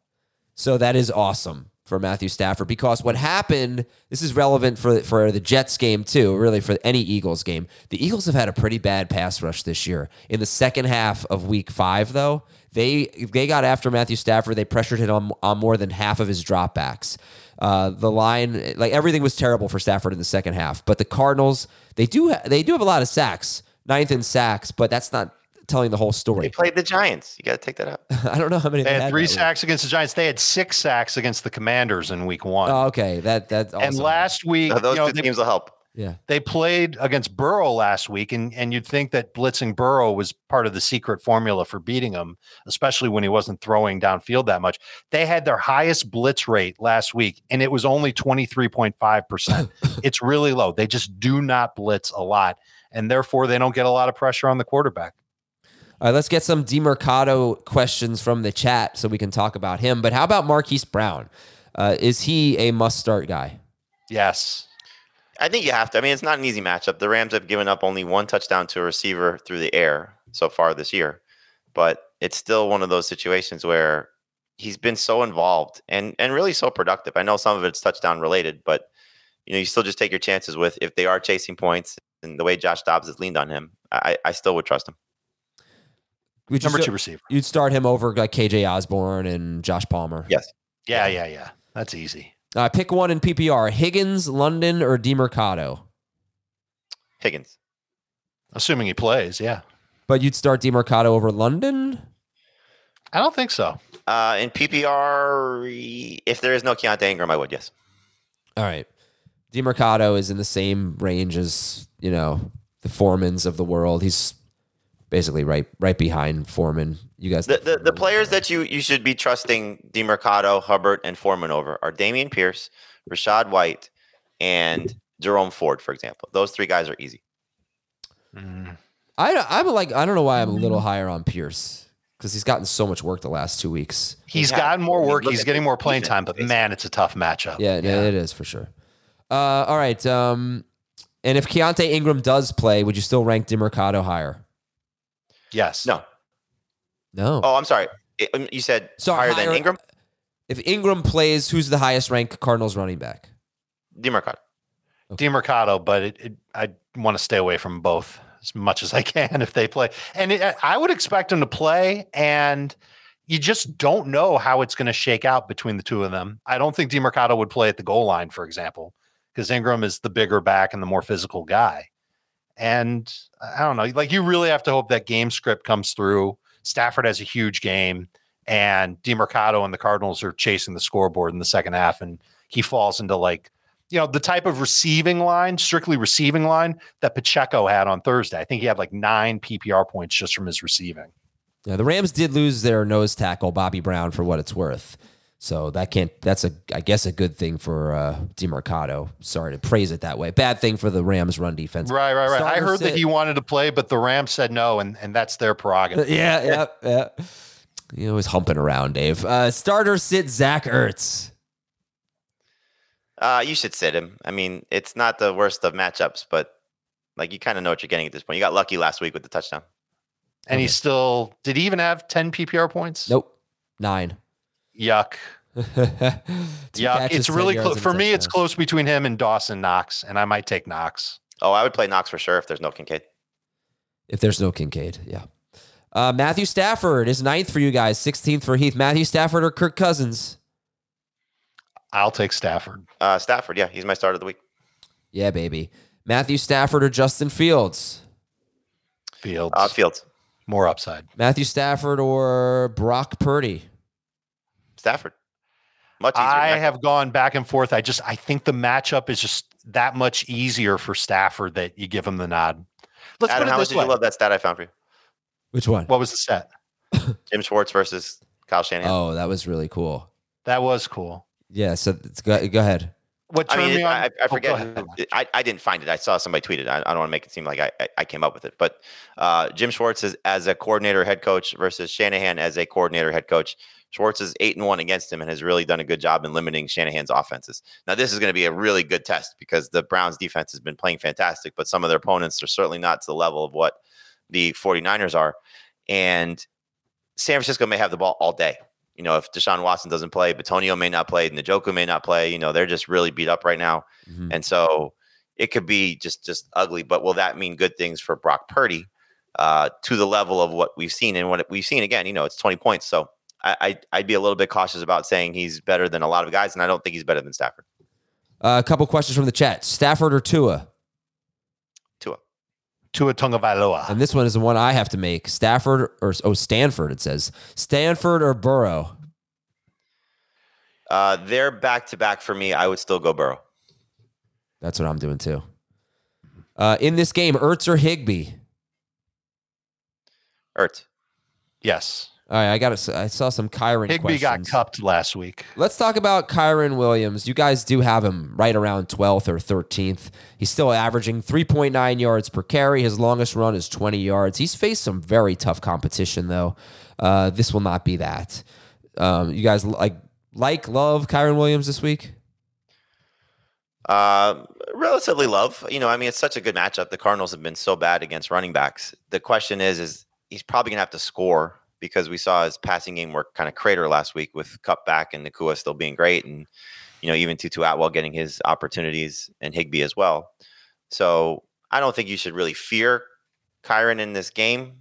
So that is awesome for Matthew Stafford because what happened, this is relevant for, for the Jets game too, really for any Eagles game. The Eagles have had a pretty bad pass rush this year. In the second half of week five, though, they they got after Matthew Stafford. They pressured him on, on more than half of his dropbacks. Uh, the line, like everything was terrible for Stafford in the second half. But the Cardinals, they do ha- they do have a lot of sacks, ninth in sacks, but that's not telling the whole story. They played the Giants. You got to take that out. I don't know how many They had three that week. sacks against the Giants. They had six sacks against the Commanders in week one. Oh, okay, that that also, and last week, Those you know, two they, teams will help. Yeah. they played against Burrow last week, and, and you'd think that blitzing Burrow was part of the secret formula for beating him, especially when he wasn't throwing downfield that much. They had their highest blitz rate last week, and it was only 23.5%. it's really low. They just do not blitz a lot, and therefore they don't get a lot of pressure on the quarterback. All right, let's get some Demercado questions from the chat so we can talk about him. But how about Marquise Brown? Uh, is he a must-start guy? Yes. I think you have to. I mean, it's not an easy matchup. The Rams have given up only one touchdown to a receiver through the air so far this year, but it's still one of those situations where he's been so involved and and really so productive. I know some of it's touchdown related, but you know, you still just take your chances with if they are chasing points and the way Josh Dobbs has leaned on him. I, I still would trust him. Would Number sta- two receiver. You'd start him over like KJ Osborn and Josh Palmer. Yes. Yeah, yeah, yeah. That's easy. Uh, pick one in PPR: Higgins, London, or Demercado. Higgins. Assuming he plays, yeah. But you'd start Demercado over London. I don't think so. Uh, in PPR, if there is no Keaontay Ingram, I would, yes. All right. Demercado is in the same range as, you know, the Foremans of the world. He's basically right right behind Foreman. You guys The, the, the players that you, you should be trusting DeMercado, Hubbard, and Foreman over are Dameon Pierce, Rachaad White, and Jerome Ford, for example. Those three guys are easy. Mm. I I'm like I don't know why I'm a little higher on Pierce. because he's gotten so much work the last two weeks. He's Yeah. gotten more work. look He's getting more playing time, but man, it's a tough matchup. Yeah, no, it is for sure. Uh, all right. Um, and if Keaontay Ingram does play, would you still rank Demercado higher? Yes. No. No. Oh, I'm sorry. It- um, you said So higher, higher- than Ingram? If Ingram plays, who's the highest ranked Cardinals running back? Demarcado. Demercado, but it, it, I want to stay away from both as much as I can if they play. And it, I would expect them to play, and you just don't know how it's going to shake out between the two of them. I don't think Demercado would play at the goal line, for example, because Ingram is the bigger back and the more physical guy. And I don't know, like you really have to hope that game script comes through. Stafford has a huge game, and Demercado and the Cardinals are chasing the scoreboard in the second half, and he falls into like you know, the type of receiving line, strictly receiving line that Pacheco had on Thursday. I think he had like nine PPR points just from his receiving. Yeah, the Rams did lose their nose tackle, Bobby Brown, for what it's worth. So that can't. That's a, I guess, a good thing for uh, Demercado. Sorry to praise it that way. Bad thing for the Rams' run defense. Right, right, right. I Starter heard that he wanted to play, but the Rams said no, and, and that's their prerogative. Yeah, yeah, yeah. You always humping around, Dave. Uh, starter sit Zach Ertz. Uh, you should sit him. I mean, it's not the worst of matchups, but like you kind of know what you're getting at this point. You got lucky last week with the touchdown. And he still did he even have 10 PPR points? Nope, nine. Yuck. Two Yuck. It's really close. For me, it's close between him and Dawson Knox, and I might take Knox. Oh, I would play Knox for sure if there's no Kincaid. If there's no Kincaid, yeah. Uh, Matthew Stafford is ninth for you guys, 16th for Heath. Matthew Stafford or Kirk Cousins? I'll take Stafford. Uh, Stafford, yeah, he's my start of the week. Yeah, baby. Matthew Stafford or Justin Fields? Fields. Uh, Fields, More upside. Matthew Stafford or Brock Purdy? Stafford. Much easier. I matchup. have gone back and forth. I just I think the matchup is just that much easier for Stafford that you give him the nod. Let's Adam, put how it much this did way. you love that stat I found for you? Which one? What was the set? Jim Schwartz versus Kyle Shanahan. Oh, that was really cool. That was cool. Yeah, so it's, go, go ahead. What I turned mean, me it- on? I, I Oh, forget. ahead. who- I, I didn't find it. I saw somebody tweet it. I, I don't want to make it seem like I, I, I came up with it. But uh, Jim Schwartz is, as a coordinator head coach versus Shanahan as a coordinator head coach. Schwartz is eight and one against him and has really done a good job in limiting Shanahan's offenses. Now, this is going to be a really good test because the Browns defense has been playing fantastic, but some of their opponents are certainly not to the level of what the 49ers are. And San Francisco may have the ball all day. You know, if Deshaun Watson doesn't play, Bitonio may not play, and Njoku may not play. You know, they're just really beat up right now. Mhm. And so it could be just just ugly. But will that mean good things for Brock Purdy uh, to the level of what we've seen? And what we've seen again, you know, it's 20 points. So I, I I'd be a little bit cautious about saying he's better than a lot of guys, and I don't think he's better than Stafford. Uh, a couple questions from the chat. Stafford or Tua? Tua. Tua Tagovailoa. And this one is the one I have to make. Stafford or oh Stanford it says. Stanford or Burrow? Uh, they're back to back for me. I would still go Burrow. That's what I'm doing too. Uh, in this game, Ertz or Higbee? Ertz. Yes. All right, I got. I saw some Kyren Higbee got questions. cupped last week. Let's talk about Kyren Williams. You guys do have him right around 12th or 13th. He's still averaging 3.9 yards per carry. His longest run is 20 yards. He's faced some very tough competition, though. Uh, this will not be that. Um, you guys like like love Kyren Williams this week? Uh, relatively love. You know, I mean, it's such a good matchup. The Cardinals have been so bad against running backs. The question is, is he's probably gonna have to score because we saw his passing game work kind of crater last week with Kupp back and Nacua still being great, and you know, even Tutu Atwell getting his opportunities and Higbee as well. So I don't think you should really fear Kyren in this game,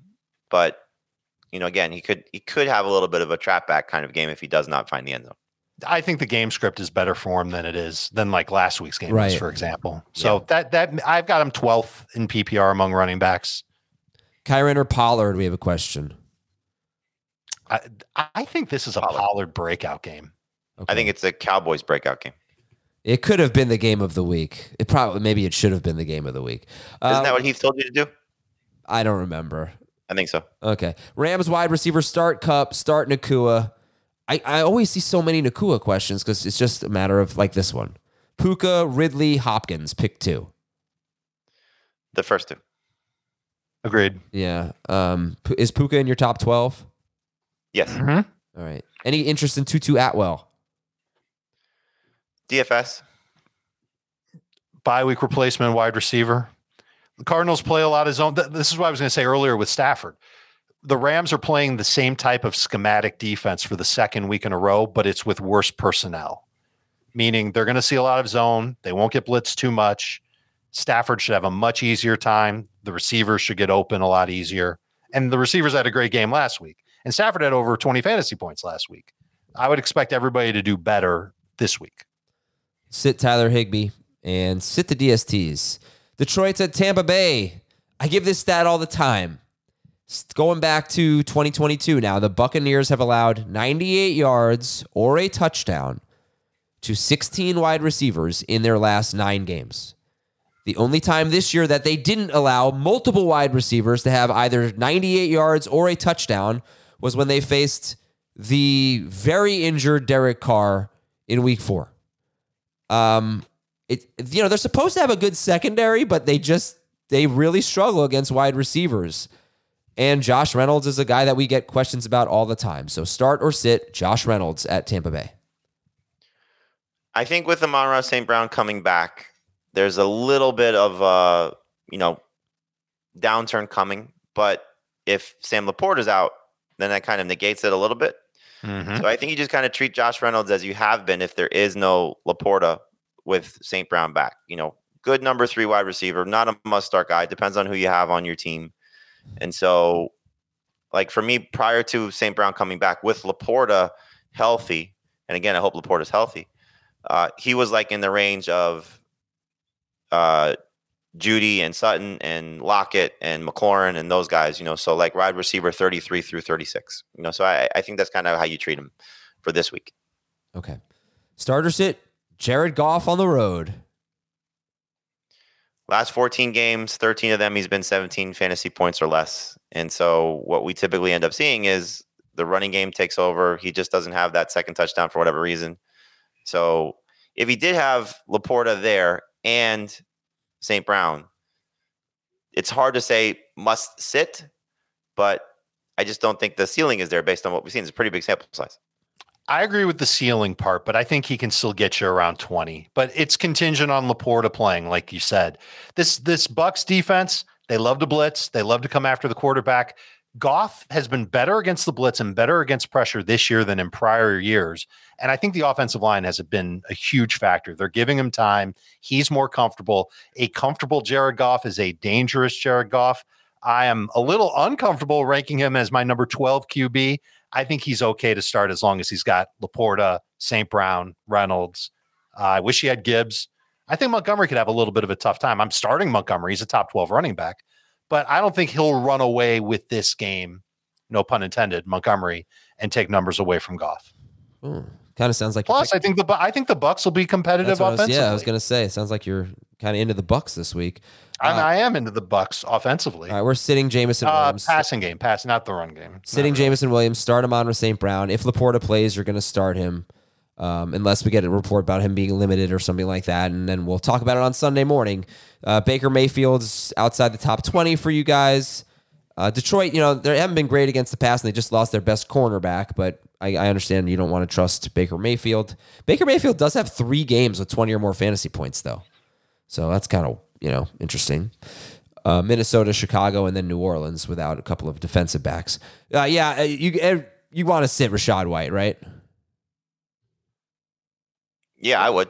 but you know, again, he could he could have a little bit of a trap back kind of game if he does not find the end zone. I think the game script is better for him than it is than like last week's game was, Right. for example. So that that I've got him 12th in PPR among running backs. Kyren or Pollard? We have a question. I, I think this is a Pollard. Pollard breakout game. I think it's a Cowboys breakout game. It could have been the game of the week. It probably maybe it should have been the game of the week. Isn't Uh, that what Heath told you to do? I don't remember. I think so. Okay. Rams wide receiver start Kupp, start Nacua. I, I always see so many Nacua questions because it's just a matter of like this one. Puka, Ridley, Hopkins, pick two. The first two. Agreed. Yeah. Um, is Puka in your top 12? Yes. Mhm. All right. Any interest in Tutu Atwell? DFS. Bye week replacement wide receiver. The Cardinals play a lot of zone. This is what I was going to say earlier with Stafford. The Rams are playing the same type of schematic defense for the second week in a row, but it's with worse personnel, meaning they're going to see a lot of zone. They won't get blitzed too much. Stafford should have a much easier time. The receivers should get open a lot easier. And the receivers had a great game last week. And Stafford had over 20 fantasy points last week. I would expect everybody to do better this week. Sit Tyler Higbee and sit the DSTs. Detroit's at Tampa Bay. I give this stat all the time. Going back to 2022 now, the Buccaneers have allowed 98 yards or a touchdown to 16 wide receivers in their last nine games. The only time this year that they didn't allow multiple wide receivers to have either 98 yards or a touchdown was when they faced the very injured Derek Carr in week four. Um, it you know they're supposed to have a good secondary, but they just they really struggle against wide receivers. And Josh Reynolds is a guy that we get questions about all the time. So start or sit Josh Reynolds at Tampa Bay. I think with Amon St. Brown coming back, there's a little bit of uh, you know, downturn coming. But if Sam LaPorta is out, then that kind of negates it a little bit. Mhm. So I think you just kind of treat Josh Reynolds as you have been if there is no LaPorta with St. Brown back. You know, good number three wide receiver, not a must start guy. Depends on who you have on your team. And so, like for me, prior to St. Brown coming back with LaPorta healthy, and again, I hope LaPorta's healthy, uh, he was like in the range of uh, Jeudy and Sutton and Lockett and McLaurin and those guys, you know, so like wide receiver 33 through 36, you know, so I, I think that's kind of how you treat him for this week. Okay. Starter sit Jared Goff on the road. Last 14 games, 13 of them, he's been 17 fantasy points or less. And so what we typically end up seeing is the running game takes over. He just doesn't have that second touchdown for whatever reason. So if he did have LaPorta there and St. Brown, it's hard to say must sit, but I just don't think the ceiling is there based on what we've seen. It's a pretty big sample size. I agree with the ceiling part, but I think he can still get you around 20. But it's contingent on LaPorta playing, like you said. This this Bucs defense, they love to blitz, they love to come after the quarterback. Goff has been better against the blitz and better against pressure this year than in prior years. And I think the offensive line has been a huge factor. They're giving him time. He's more comfortable. A comfortable Jared Goff is a dangerous Jared Goff. I am a little uncomfortable ranking him as my number 12 QB. I think he's okay to start as long as he's got LaPorta, St. Brown, Reynolds. Uh, I wish he had Gibbs. I think Montgomery could have a little bit of a tough time. I'm starting Montgomery. He's a top 12 running back, but I don't think he'll run away with this game, no pun intended, Montgomery, and take numbers away from Goff. kind of sounds like Plus, I think the I think the Bucs will be competitive what I was- yeah, I was gonna say. It sounds like you're kind of into the Bucs this week. Uh, I am into the Bucs offensively. All right, we're sitting Jamison Uh, Williams. passing game, pass, not the run game. Sitting Jameson Williams, start him on with St. Brown. If LaPorta plays, you're going to start him, um, unless we get a report about him being limited or something like that. And then we'll talk about it on Sunday morning. Uh, Baker Mayfield's outside the top 20 for you guys. Uh, Detroit, you know, they haven't been great against the pass, and they just lost their best cornerback, but I, I understand you don't want to trust Baker Mayfield. Baker Mayfield does have three games with 20 or more fantasy points, though. So that's kind of, you know, interesting. Uh, Minnesota, Chicago, and then New Orleans without a couple of defensive backs. Uh, yeah, uh, you uh, you want to sit Rachaad White, right? Yeah, I would.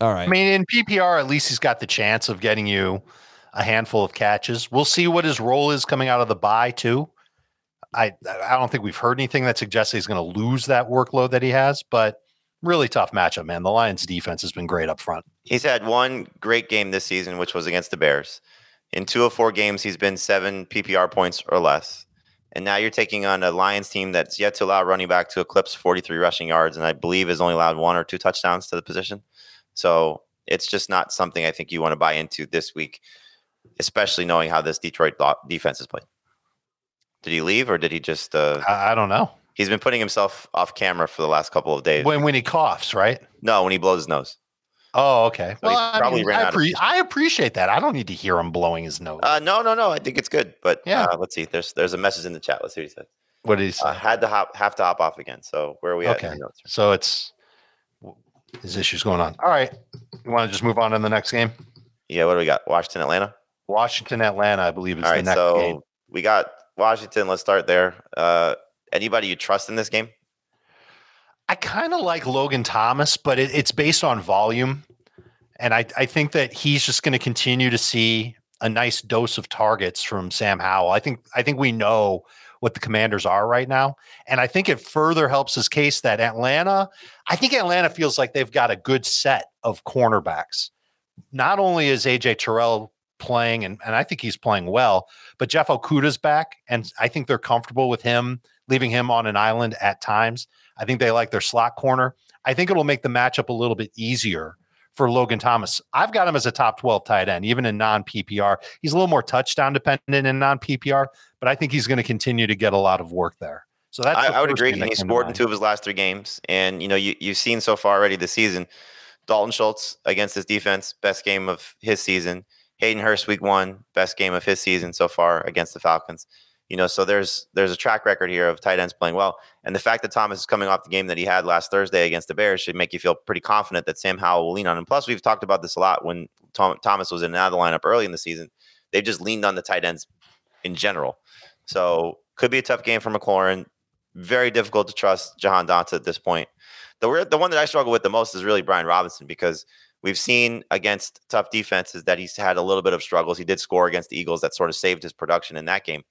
All right. I mean, in PPR, at least he's got the chance of getting you a handful of catches. We'll see what his role is coming out of the bye too. I I don't think we've heard anything that suggests he's going to lose that workload that he has, but really tough matchup, man. The Lions defense has been great up front. He's had one great game this season, which was against the Bears. In two of four games, he's been seven PPR points or less. And now you're taking on a Lions team that's yet to allow running back to eclipse 43 rushing yards, and I believe has only allowed one or two touchdowns to the position. So it's just not something I think you want to buy into this week, especially knowing how this Detroit defense is played. Did he leave or did he just? Uh, I, I don't know. He's been putting himself off camera for the last couple of days. When when he coughs, right? No, when he blows his nose. Oh, okay. So he Well, I, probably mean, ran I, out of I appreciate that. I don't need to hear him blowing his nose. Uh, no, no, no. I think it's good. But Yeah. uh, let's see. There's there's a message in the chat. Let's see what he said. What did he say? Uh, had to hop, have to hop off again. So where are we Okay. at? in your notes? So it's his issues going on. All right. You want to just move on to the next game? Yeah, what do we got? Washington, Atlanta. Washington, Atlanta, I believe is All the right, next so game. we got Washington. Let's start there. Uh, anybody you trust in this game? I kind of like Logan Thomas, but it, it's based on volume. And I, I think that he's just going to continue to see a nice dose of targets from Sam Howell. I think I think we know what the commanders are right now. And I think it further helps his case that Atlanta, I think Atlanta feels like they've got a good set of cornerbacks. Not only is AJ Terrell playing, and, and I think he's playing well, but Jeff Okudah's back. And I think they're comfortable with him, leaving him on an island at times. I think they like their slot corner. I think it'll make the matchup a little bit easier for Logan Thomas. I've got him as a top 12 tight end, even in non PPR. He's a little more touchdown dependent in non PPR, but I think he's going to continue to get a lot of work there. So that's I, I would agree. game And that he scored in two of his last three games, and you know you you've seen so far already this season. Dalton Schultz against his defense, best game of his season. Hayden Hurst, week one, best game of his season so far against the Falcons. You know, so there's there's a track record here of tight ends playing well, and the fact that Thomas is coming off the game that he had last Thursday against the Bears should make you feel pretty confident that Sam Howell will lean on him. Plus, we've talked about this a lot when Tom, Thomas was in and out of the lineup early in the season. They've just leaned on the tight ends in general. So could be a tough game for McLaurin. Very difficult to trust Jahan Danta at this point. The the one that I struggle with the most is really Brian Robinson because we've seen against tough defenses that he's had a little bit of struggles. He did score against the Eagles that sort of saved his production in that game.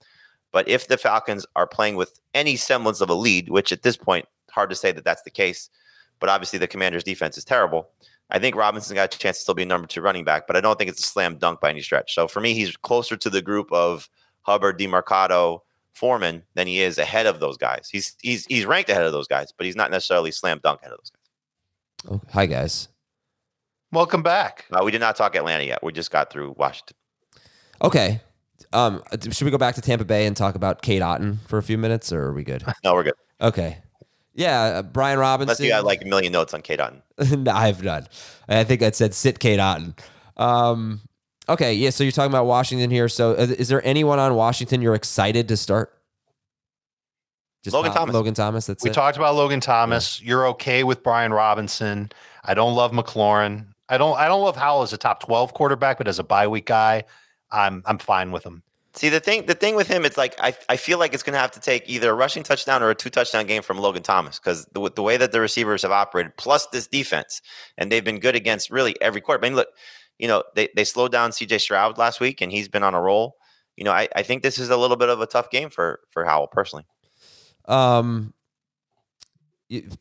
But if the Falcons are playing with any semblance of a lead, which at this point hard to say that that's the case, but obviously the Commanders' defense is terrible. I think Robinson got a chance to still be a number two running back, but I don't think it's a slam dunk by any stretch. So for me, he's closer to the group of Hubbard, Demercado, Foreman than he is ahead of those guys. He's he's he's ranked ahead of those guys, but he's not necessarily slam dunk ahead of those guys. Oh, hi guys. Welcome back. Uh, we did not talk Atlanta yet. We just got through Washington. Okay. Um, should we go back to Tampa Bay and talk about Cade Otton for a few minutes, or are we good? No, we're good. Okay. Yeah, uh, Brian Robinson. Unless you got like a million notes on Cade Otton. no, I've done. I think I said sit Cade Otton. Um, okay, yeah. So you're talking about Washington here. So is, is there anyone on Washington you're excited to start? Just Logan Tom- Thomas. Logan Thomas. That's We it. talked about Logan Thomas. You're okay with Brian Robinson. I don't love McLaurin. I don't I don't love Howell as a top 12 quarterback, but as a bye week guy, I'm I'm fine with him. See the thing, the thing with him, it's like I, I feel like it's going to have to take either a rushing touchdown or a two touchdown game from Logan Thomas because the, the way that the receivers have operated, plus this defense, and they've been good against really every quarter. I mean, look, you know, they they slowed down C.J. Stroud last week, and he's been on a roll. You know, I, I think this is a little bit of a tough game for for Howell personally. Um,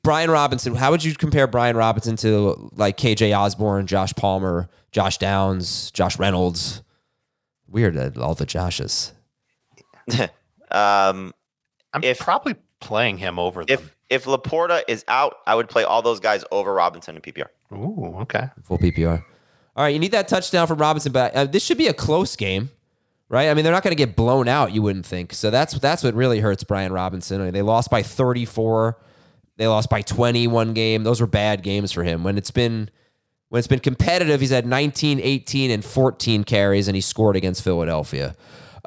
Brian Robinson. How would you compare Brian Robinson to like KJ Osborn, Josh Palmer, Josh Downs, Josh Reynolds? Weird, that all the Joshes. um, I'm If- probably playing him over them. if if LaPorta is out, I would play all those guys over Robinson and PPR. Ooh, okay. Full PPR. All right, you need that touchdown from Robinson, but uh, this should be a close game, right? I mean, they're not going to get blown out. You wouldn't think. So that's that's what really hurts Brian Robinson. I mean, they lost by 34. They lost by 20 one game. Those were bad games for him. When it's been when it's been competitive, he's had 19, 18, and 14 carries, and he scored against Philadelphia.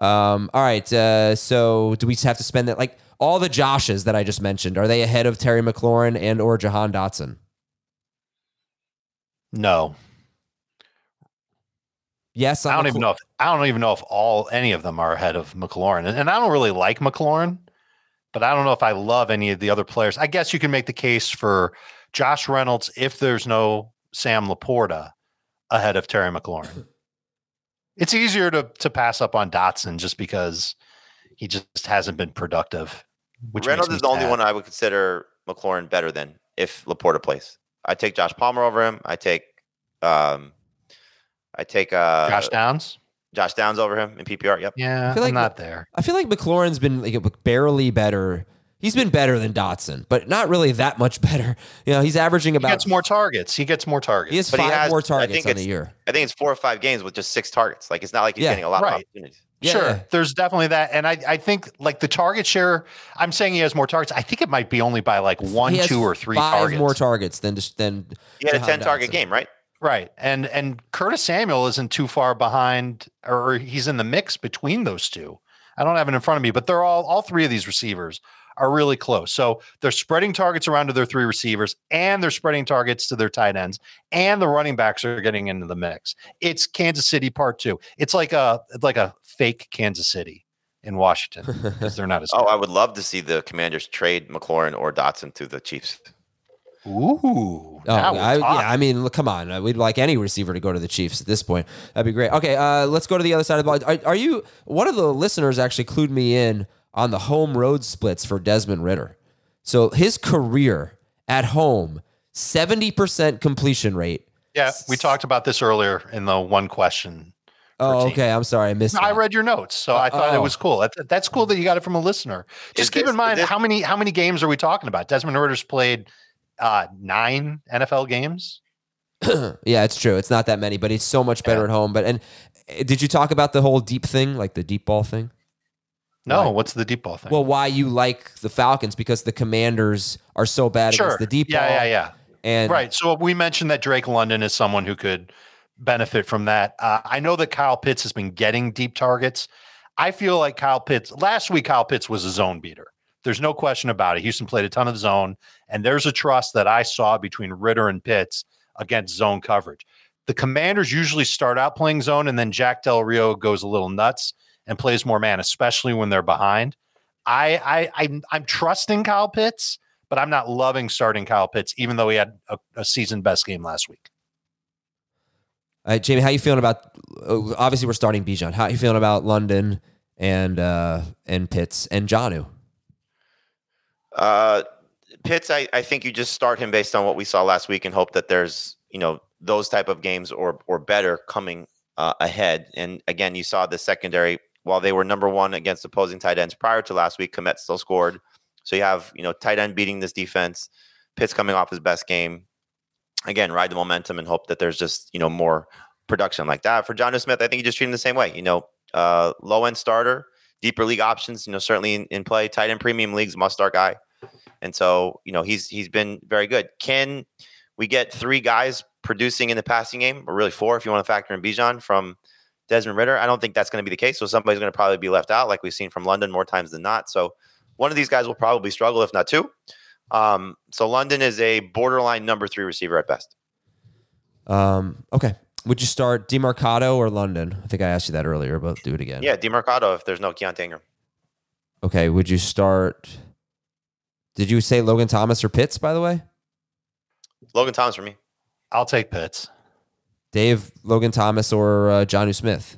Um, all right, uh, so do we have to spend that like all the Joshes that I just mentioned? Are they ahead of Terry McLaurin and or Jahan Dotson? No. Yes, I on don't McLau- even know if I don't even know if all any of them are ahead of McLaurin. And, and I don't really like McLaurin, but I don't know if I love any of the other players. I guess you can make the case for Josh Reynolds if there's no Sam LaPorta ahead of Terry McLaurin. It's easier to to pass up on Dotson just because he just hasn't been productive. Which Reynolds is me the only one I would consider McLaurin better than if LaPorta plays. I take Josh Palmer over him. I take um, I take uh, Josh Downs. Josh Downs over him in PPR. Yep. Yeah, I feel like I'm not there. I feel like McLaurin's been like barely better. He's been better than Dotson, but not really that much better. You know, he's averaging He about. gets more targets. He gets more targets. He has But he has- more targets think on the year. I think it's four or five games with just six targets. Like it's not like he's Yeah, getting a lot of opportunities. Yeah, sure, yeah. there's definitely that, and I, I think like the target share. I'm saying he has more targets. I think it might be only by like one, He has two, or three five targets. more targets than just than. He had a Jahan ten target Dotson. game, right? right, and and Curtis Samuel isn't too far behind, or he's in the mix between those two. I don't have it in front of me, but they're all all three of these receivers are really close. So they're spreading targets around to their three receivers, and they're spreading targets to their tight ends, and the running backs are getting into the mix. It's Kansas City part two. It's like a like a fake Kansas City in Washington because they're not as. Oh, I would love to see the Commanders trade McLaurin or Dotson to the Chiefs. Ooh. Oh, I, yeah. I mean, come on. We'd like any receiver to go to the Chiefs at this point. That'd be great. Okay, uh, let's go to the other side of the ball. Are, are you? One of the listeners actually clued me in on the home road splits for Desmond Ridder. So his career at home, seventy percent completion rate. Yeah, we talked about this earlier in the one question. Oh, routine. okay. I'm sorry, I missed. No, I read your notes, so I thought oh. it was cool. That, that's cool that you got it from a listener. Just Is keep this- in mind this- how many how many games are we talking about? Desmond Ridder's played uh, nine NFL games. yeah, it's true. It's not that many, but he's so much better Yeah. at home. But and uh, did you talk about the whole deep thing, like the deep ball thing? No, Why? what's the deep ball thing? Well, why you like the Falcons because the Commanders are so bad sure, against the deep yeah, ball. yeah, yeah. yeah. And Right. So we mentioned that Drake London is someone who could benefit from that. Uh, I know that Kyle Pitts has been getting deep targets. I feel like Kyle Pitts last week. Kyle Pitts was a zone beater. There's no question about it. Houston played a ton of zone, and there's a trust that I saw between Ridder and Pitts against zone coverage. The Commanders usually start out playing zone, and then Jack Del Rio goes a little nuts and plays more man, especially when they're behind. I, I, I'm, I'm trusting Kyle Pitts, but I'm not loving starting Kyle Pitts, even though he had a, a season best game last week. Uh, Jamey, how you feeling about? Uh, obviously, we're starting Bijan. How you feeling about London and uh, and Pitts and Jonnu? Uh, Pitts, I, I think you just start him based on what we saw last week and hope that there's you know those type of games or or better coming uh, ahead. And again, you saw the secondary while they were number one against opposing tight ends prior to last week. Kmet still scored, so you have you know tight end beating this defense. Pitts coming off his best game. Again, ride the momentum and hope that there's just you know more production like that for Jonnu Smith. I think you just treat him the same way. You know, uh, low end starter, deeper league options. You know, certainly in, in play, tight end premium leagues, must start guy. And so, you know, he's he's been very good. Can we get three guys producing in the passing game, or really four if you want to factor in Bijan from Desmond Ridder? I don't think that's going to be the case. So somebody's going to probably be left out, like we've seen from London more times than not. So one of these guys will probably struggle, if not two. Um, so London is a borderline number three receiver at best. Um, okay. Would you start Demercado or London? I think I asked you that earlier, but do it again. Yeah, Demercado if there's no Keaontay Ingram. Okay. Would you start? Did you say Logan Thomas or Pitts? By the way, Logan Thomas for me. I'll take Pitts. Dave, Logan Thomas or uh, Jonnu Smith?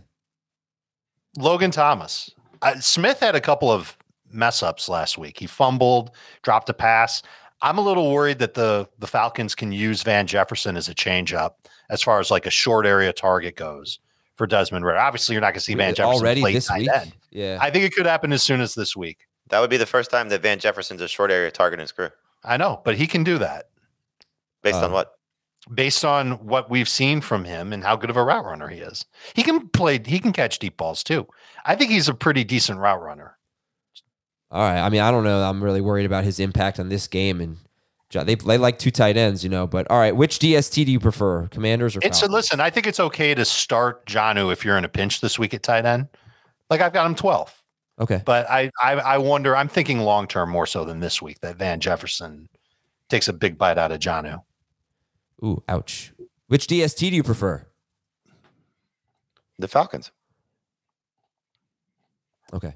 Logan Thomas. Uh, Smith had a couple of mess ups last week. He fumbled, dropped a pass. I'm a little worried that the the Falcons can use Van Jefferson as a changeup as far as like a short area target goes for Desmond Ridder. Obviously, you're not going to see Van Jefferson already play this week. end. Yeah. I think it could happen as soon as this week. That would be the first time that Van Jefferson's a short area target in his career. I know, but he can do that Based Um, on what? Based on what we've seen from him and how good of a route runner he is. He can play. He can catch deep balls too. I think he's a pretty decent route runner. All right. I mean, I don't know. I'm really worried about his impact on this game. And they play like two tight ends, you know. But all right, which DST do you prefer, Commanders or It's Falcons? listen. I think it's okay to start Jonnu if you're in a pinch this week at tight end. Like I've got him 12, Okay. but I I, I wonder. I'm thinking long term more so than this week that Van Jefferson takes a big bite out of Jonnu. Ooh, ouch. Which DST do you prefer? The Falcons. Okay.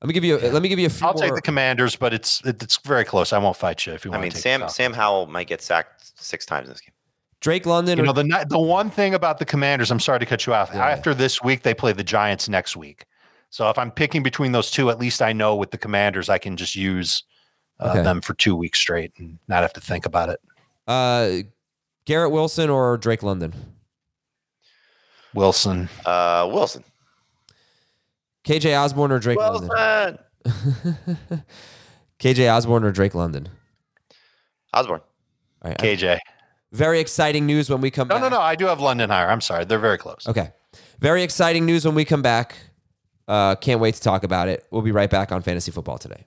Let me give you. a Let me give you a few I'll more. take the Commanders, but it's it, it's very close. I won't fight you if you I want. mean, to take Sam the Sam Howell might get sacked six times in this game. Drake London. You or- know the the one thing about the Commanders. I'm sorry to cut you off. Yeah. After this week, they play the Giants next week. So if I'm picking between those two, at least I know with the Commanders, I can just use uh, Okay. them for two weeks straight and not have to think about it. uh, Garrett Wilson or Drake London? Wilson, Uh, Wilson. KJ Osborn or Drake London? KJ Osborn or Drake London? Osborn. All right. KJ. Very exciting news when we come No, back. No, no, no. I do have London higher. I'm sorry. They're very close. Okay. Very exciting news when we come back. Uh, can't wait to talk about it. We'll be right back on Fantasy Football today.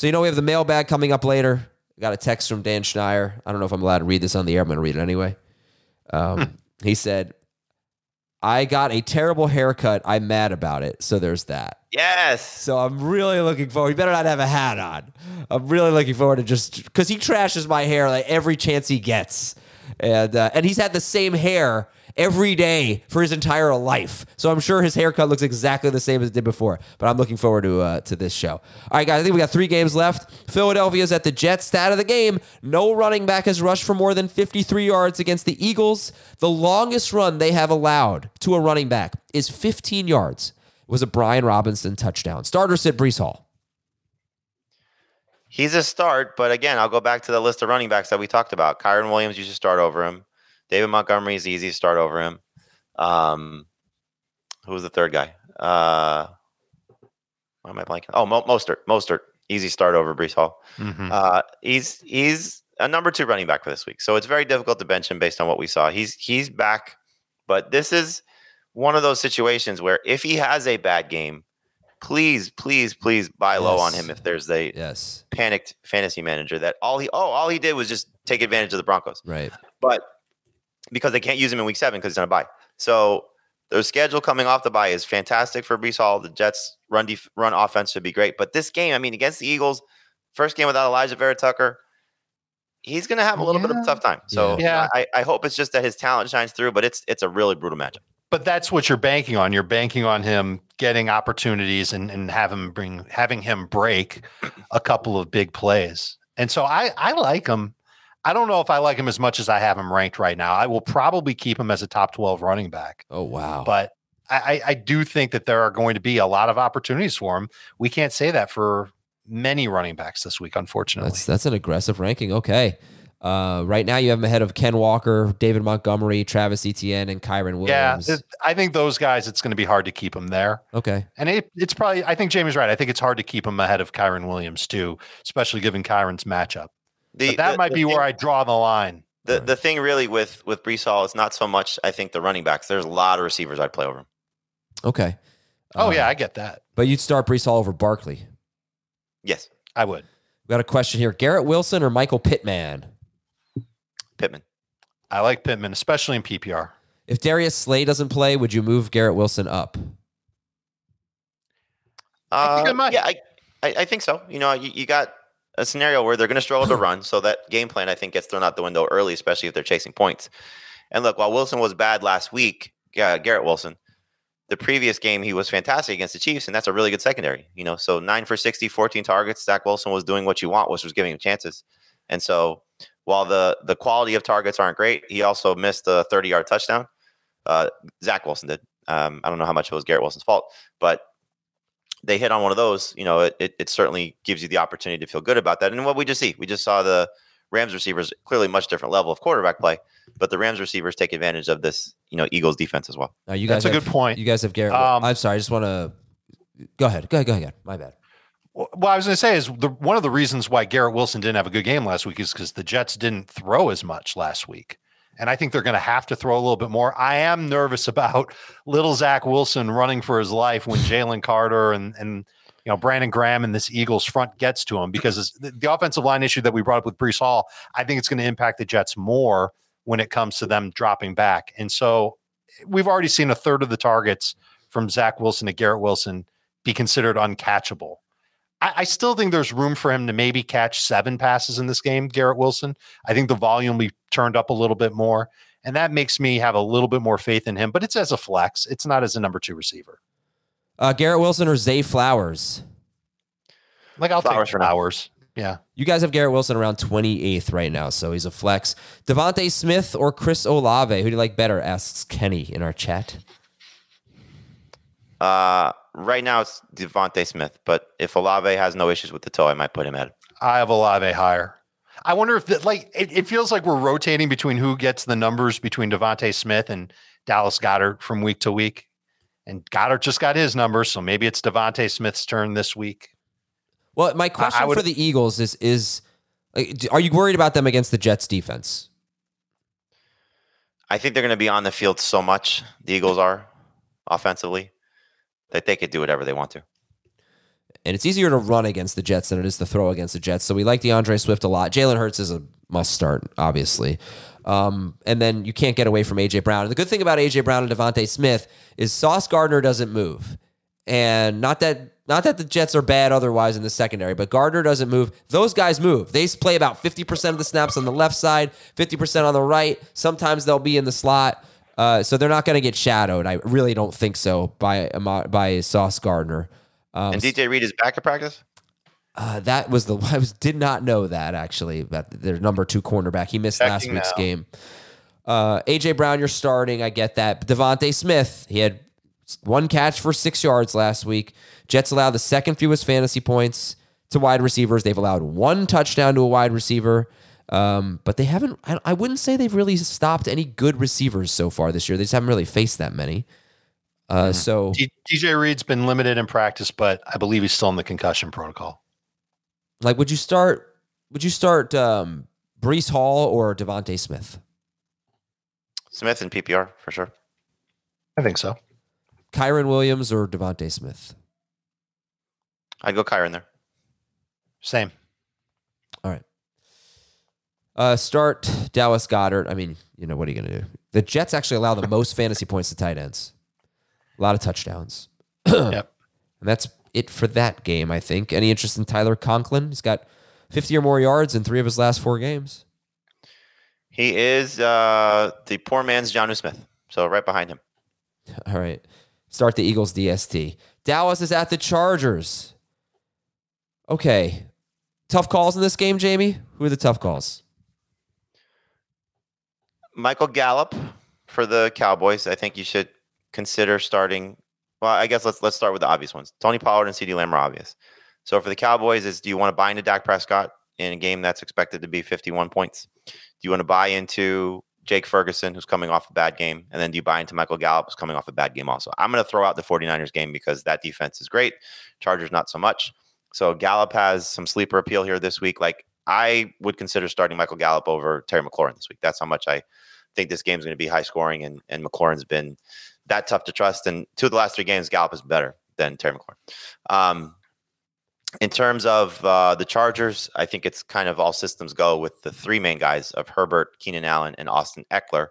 So you know we have the mailbag coming up later. I got a text from Dan Schneier. I don't know if I'm allowed to read this on the air. I'm going to read it anyway. Um, he said, "I got a terrible haircut. I'm mad about it. So there's that." Yes. So I'm really looking forward. You better not have a hat on. I'm really looking forward to just because he trashes my hair like every chance he gets, and uh, and he's had the same hair every day for his entire life. So I'm sure his haircut looks exactly the same as it did before. But I'm looking forward to uh, to this show. All right, guys. I think we got three games left. Philadelphia's at the Jets. Stat of the game: No running back has rushed for more than 53 yards against the Eagles. The longest run they have allowed to a running back is 15 yards was a Brian Robinson touchdown. Starter sit Breece Hall. He's a start, but again, I'll go back to the list of running backs that we talked about. Kyren Williams, you should start over him. David Montgomery is easy to start over him. Um, who was the third guy? Uh, why am I blanking? Oh, Mo- Mostert. Mostert, easy start over Breece Hall. Mhm. Uh, he's he's a number two running back for this week, so it's very difficult to bench him based on what we saw. He's he's back, but this is one of those situations where if he has a bad game, please, please, please buy low on him if there's a Yes. panicked fantasy manager that all he oh all he did was just take advantage of the Broncos. Right. But because they can't use him in week seven because he's on a bye. So their schedule coming off the bye is fantastic for Breece Hall. The Jets run def- run offense should be great. But this game, I mean, against the Eagles, first game without Alijah Vera Tucker, he's gonna have a little bit of a tough time. So Yeah. I, I hope it's just that his talent shines through, but it's it's a really brutal matchup. But that's what you're banking on. You're banking on him getting opportunities and, and have him bring having him break a couple of big plays. And so I I like him. I don't know if I like him as much as I have him ranked right now. I will probably keep him as a top 12 running back. Oh wow. But I, I do think that there are going to be a lot of opportunities for him. We can't say that for many running backs this week, unfortunately. That's that's an aggressive ranking. Okay. Uh, right now you have him ahead of Ken Walker, David Montgomery, Travis Etienne, and Kyren yeah, Williams. it- I think those guys, it's going to be hard to keep them there. okay. And it, it's probably, I think Jamie's right. I think it's hard to keep him ahead of Kyren Williams too, especially given Kyren's matchup. The, But that the- might the be thing- where I draw the line. The the thing really with with Breece Hall is not so much I think the running backs. There's a lot of receivers I'd play over him. Okay. Oh Uh, yeah, I get that. But you'd start Breece Hall over Barkley. Yes, I would. We got a question here: Garrett Wilson or Michael Pittman? Pittman. I like Pittman, especially in PPR. If Darius Slay doesn't play, would you move Garrett Wilson up? I think I Uh, might. Yeah, I, I, I think so. You know, you, you got a scenario where they're going to struggle to run, so that game plan I think gets thrown out the window early, especially if they're chasing points. And look, while Wilson was bad last week, yeah, Garrett Wilson, the previous game he was fantastic against the Chiefs, and that's a really good secondary. You know, so nine for 60, 14 targets. Zach Wilson was doing what you want, which was giving him chances. And so while the the quality of targets aren't great, he also missed a 30 yard touchdown. Uh, Zach Wilson did. Um, I don't know how much it was Garrett Wilson's fault, but they hit on one of those, you know, it, it, it certainly gives you the opportunity to feel good about that. And what we just see, we just saw the Rams receivers clearly much different level of quarterback play, but the Rams receivers take advantage of this, you know, Eagles defense as well. Uh, you That's guys a good point. You guys have Garrett. Um, I'm sorry. I just want to go ahead. Go ahead. Go ahead. My bad. Well, I was going to say is the one of the reasons why Garrett Wilson didn't have a good game last week is because the Jets didn't throw as much last week. And I think they're going to have to throw a little bit more. I am nervous about little Zach Wilson running for his life when Jalen Carter and and you know Brandon Graham and this Eagles front gets to him because the, offensive line issue that we brought up with Breece Hall, I think it's going to impact the Jets more when it comes to them dropping back. And so we've already seen a third of the targets from Zach Wilson to Garrett Wilson be considered uncatchable. I, I still think there's room for him to maybe catch seven passes in this game, Garrett Wilson. I think the volume will be turned up a little bit more. And that makes me have a little bit more faith in him, but it's as a flex. It's not as a number two receiver. Uh, Garrett Wilson or Zay Flowers? Like I'll Flowers take for now. Flowers. Yeah. You guys have Garrett Wilson around 28th right now, so he's a flex. DeVonta Smith or Chris Olave? Who do you like better? Asks Kenny in our chat. Uh, right now it's DeVonta Smith, but if Olave has no issues with the toe, I might put him at. I have Olave higher. I wonder if that like it, it feels like we're rotating between who gets the numbers between DeVonta Smith and Dallas Goedert from week to week. And Goedert just got his numbers, so maybe it's DeVonta Smith's turn this week. Well, my question would- for the Eagles is is like, are you worried about them against the Jets defense? I think they're going to be on the field so much. The Eagles are offensively that they could do whatever they want to. And it's easier to run against the Jets than it is to throw against the Jets. So we like D'Andre Swift a lot. Jalen Hurts is a must start, obviously. Um, and then you can't get away from AJ Brown. And the good thing about AJ Brown and DeVonta Smith is Sauce Gardner doesn't move. And not that not that the Jets are bad otherwise in the secondary, but Gardner doesn't move. Those guys move. They play about 50% of the snaps on the left side, 50% on the right. Sometimes they'll be in the slot. Uh, so they're not going to get shadowed. I really don't think so by by Sauce Gardner. Um, And DJ Reed is back to practice. uh, that was the I was did not know that actually that their number two cornerback he missed last week's now. game. Uh, AJ Brown, you're starting. I get that. DeVonta Smith, he had one catch for six yards last week. Jets allowed the second fewest fantasy points to wide receivers. They've allowed one touchdown to a wide receiver, um, but they haven't. I, I wouldn't say they've really stopped any good receivers so far this year. They just haven't really faced that many. Uh, So DJ Reed's been limited in practice, but I believe he's still in the concussion protocol. Like, would you start? Would you start um, Breece Hall or DeVonta Smith? Smith and PPR for sure. I think so. Kyren Williams or DeVonta Smith? I'd go Kyren there. Same. All right. Uh, start Dallas Goedert. I mean, you know what are you going to do? The Jets actually allow the most fantasy points to tight ends. A lot of touchdowns. yep. And that's it for that game. I think. Any interest in Tyler Conklin? He's got 50 or more yards in three of his last four games. He is uh, the poor man's Jonnu Smith. So right behind him. All right. Start the Eagles DST. Dallas is at the Chargers. Okay. Tough calls in this game, Jamie? Who are the tough calls? Michael Gallup for the Cowboys. I think you should consider starting. Well, I guess let's let's start with the obvious ones. Tony Pollard and CeeDee Lamb are obvious. So for the Cowboys, is do you want to buy into Dak Prescott in a game that's expected to be 51 points? Do you want to buy into Jake Ferguson, who's coming off a bad game? And then do you buy into Michael Gallup, who's coming off a bad game also? I'm going to throw out the 49ers game because that defense is great. Chargers, not so much. So Gallup has some sleeper appeal here this week. Like I would consider starting Michael Gallup over Terry McLaurin this week. That's how much I think this game's going to be high scoring, and and McLaurin's been that tough to trust. And two of the last three games, Gallup is better than Terry McLaurin. Um, in terms of uh, the Chargers, I think it's kind of all systems go with the three main guys of Herbert, Keenan Allen, and Austin Ekeler.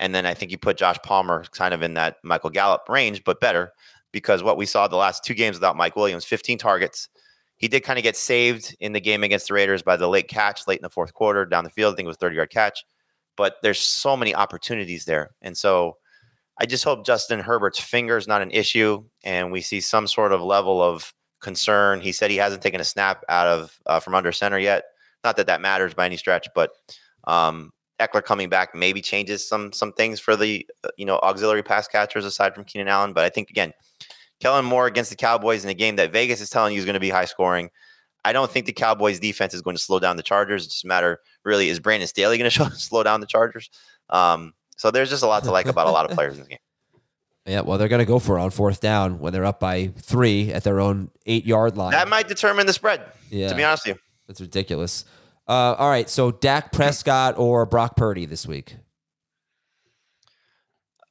And then I think you put Josh Palmer kind of in that Michael Gallup range, but better because what we saw the last two games without Mike Williams, 15 targets. He did kind of get saved in the game against the Raiders by the late catch late in the fourth quarter down the field. I think it was 30 yard catch, but there's so many opportunities there. And so I just hope Justin Herbert's finger is not an issue and we see some sort of level of concern. He said he hasn't taken a snap out of uh, from under center yet. Not that that matters by any stretch, but um, Ekeler coming back maybe changes some some things for the uh, you know auxiliary pass catchers aside from Keenan Allen. But I think again, Kellen Moore against the Cowboys in a game that Vegas is telling you is going to be high scoring. I don't think the Cowboys defense is going to slow down the Chargers. It's just a matter really is Brandon Staley going to show, slow down the Chargers? Um, so there's just a lot to like about a lot of players in this game. Yeah, well, they're going to go for it on fourth down when they're up by three at their own eight yard line. That might determine the spread. Yeah. To be honest with you. That's ridiculous. Uh, all right, so Dak Prescott or Brock Purdy this week?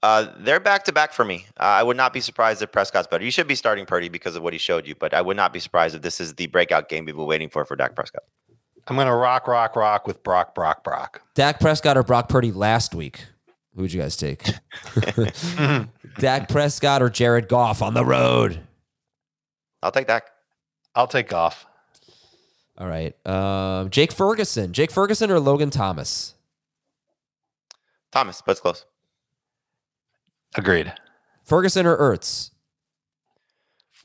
Uh, they're back to back for me. Uh, I would not be surprised if Prescott's better. You should be starting Purdy because of what he showed you, but I would not be surprised if this is the breakout game we've been waiting for for Dak Prescott. I'm going to rock, rock, rock with Brock, Brock, Brock. Dak Prescott or Brock Purdy last week? Who would you guys take? Dak Prescott or Jared Goff on the road? I'll take Dak. I'll take Goff. All right. Um, Jake Ferguson. Jake Ferguson or Logan Thomas? Thomas, but it's close. Agreed. Ferguson or Ertz?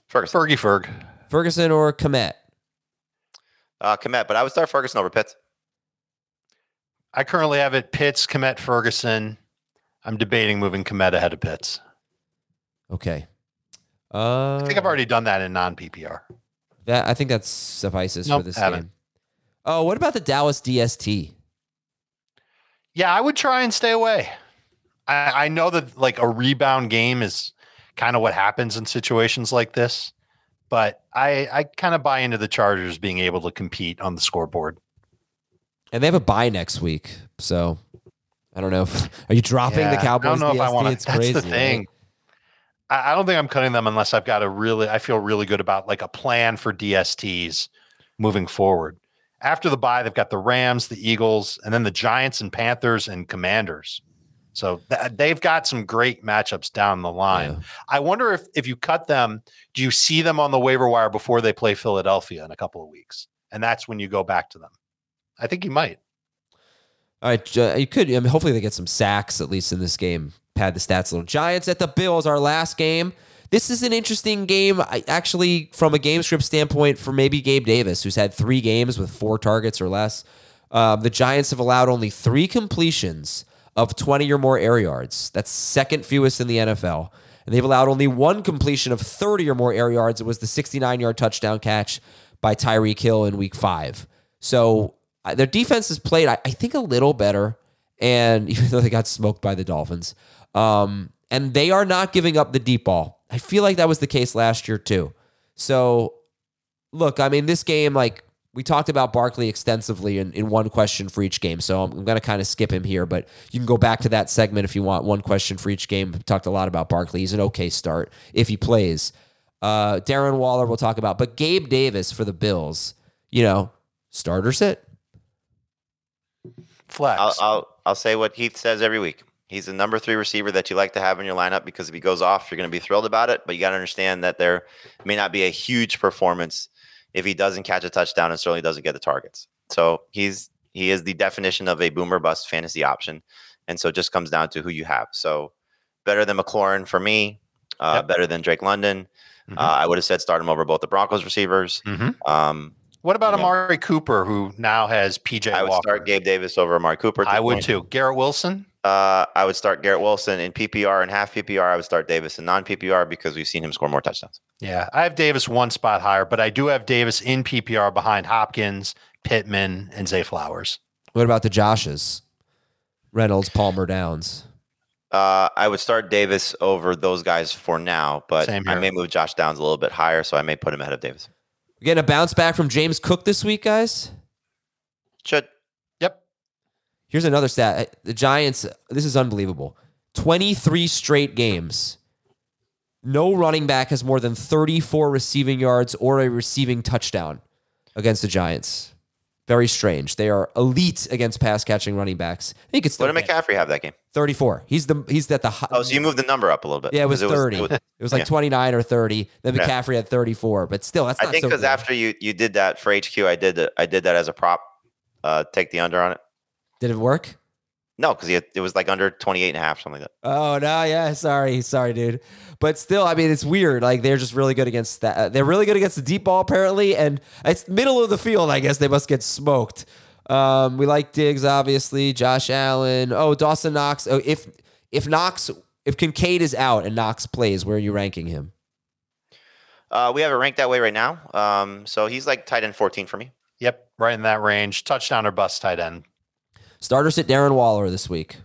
Ferguson. Fergie Ferg. Ferguson or Kmet? Uh, Kmet, but I would start Ferguson over Pitts. I currently have it Pitts, Kmet, Ferguson. I'm debating moving Kmet ahead of Pitts. Okay. Uh, I think I've already done that in non PPR. That I think that suffices Nope, for this haven't. game. Oh, what about the Dallas DST? Yeah, I would try and stay away. I, I know that like a rebound game is kind of what happens in situations like this, but I I kind of buy into the Chargers being able to compete on the scoreboard. And they have a bye next week, so I don't know. If, are you dropping the Cowboys? I don't know if I want to. That's crazy, the thing. I, I don't think I'm cutting them unless I've got a really. I feel really good about like a plan for DSTs moving forward. After the bye, they've got the Rams, the Eagles, and then the Giants and Panthers and Commanders. So th- they've got some great matchups down the line. I wonder if if you cut them, do you see them on the waiver wire before they play Philadelphia in a couple of weeks? And that's when you go back to them. I think you might. All right, uh, you could. I mean, hopefully they get some sacks at least in this game. Pad the stats a little. Giants at the Bills, our last game. This is an interesting game, I, actually, from a game script standpoint, for maybe Gabe Davis, who's had three games with four targets or less. Um, the Giants have allowed only three completions of 20 or more air yards. That's second fewest in the NFL. And they've allowed only one completion of 30 or more air yards. It was the 69 yard touchdown catch by Tyreek Hill in week five. So uh, their defense has played, I, I think, a little better. And even though they got smoked by the Dolphins, um, and they are not giving up the deep ball. I feel like that was the case last year too. So, look, I mean, this game, like we talked about Barkley extensively in, in one question for each game. So I'm, I'm going to kind of skip him here, but you can go back to that segment if you want. One question for each game. We talked a lot about Barkley. He's an okay start if he plays. Uh, Darren Waller, we'll talk about, but Gabe Davis for the Bills, you know, starter sit. Flex. I'll, I'll I'll say what Heath says every week. He's the number three receiver that you like to have in your lineup because if he goes off, you're going to be thrilled about it. But you got to understand that there may not be a huge performance if he doesn't catch a touchdown and certainly doesn't get the targets. So he's he is the definition of a boomer bust fantasy option, and so it just comes down to who you have. So better than McLaurin for me, uh, better than Drake London. Mm-hmm. Uh, I would have said start him over both the Broncos receivers. Um, What about know, Amari Cooper, who now has PJ I would Walker? start Gabe Davis over Amari Cooper. I would point. too. Garrett Wilson. Uh, I would start Garrett Wilson in PPR and half PPR. I would start Davis in non PPR because we've seen him score more touchdowns. Yeah, I have Davis one spot higher, but I do have Davis in PPR behind Hopkins, Pittman, and Zay Flowers. What about the Joshes? Reynolds, Palmer, Downs. Uh, I would start Davis over those guys for now, but I may move Josh Downs a little bit higher, so I may put him ahead of Davis. We're getting a bounce back from James Cook this week, guys. Should. Here's another stat. The Giants, this is unbelievable. 23 straight games. No running back has more than 34 receiving yards or a receiving touchdown against the Giants. Very strange. They are elite against pass catching running backs. I think it's What did McCaffrey have that game? 34. He's the he's at the hi- Oh, so you moved the number up a little bit. yeah, it was 'cause 30. It was, like yeah. 29 or 30. Then Yeah. McCaffrey had 34, but still that's I think because good. after you you did that for HQ, I did the, I did that as a prop. Uh, take the under on it. Did it work? No, because it was like under 28 and a half, something like that. Oh no, yeah, sorry, sorry, dude. But still, I mean, it's weird. Like they're just really good against that. uh, They're really good against the deep ball, apparently, and it's middle of the field. I guess they must get smoked. Um, we like Diggs, obviously. Josh Allen. Oh, Dawson Knox. Oh, if if Knox, if Kincaid is out and Knox plays, where are you ranking him? Uh, we have it ranked that way right now. Um, so he's like tight end 14 for me. Yep, right in that range. Touchdown or bust tight end. Starter sit Darren Waller this week.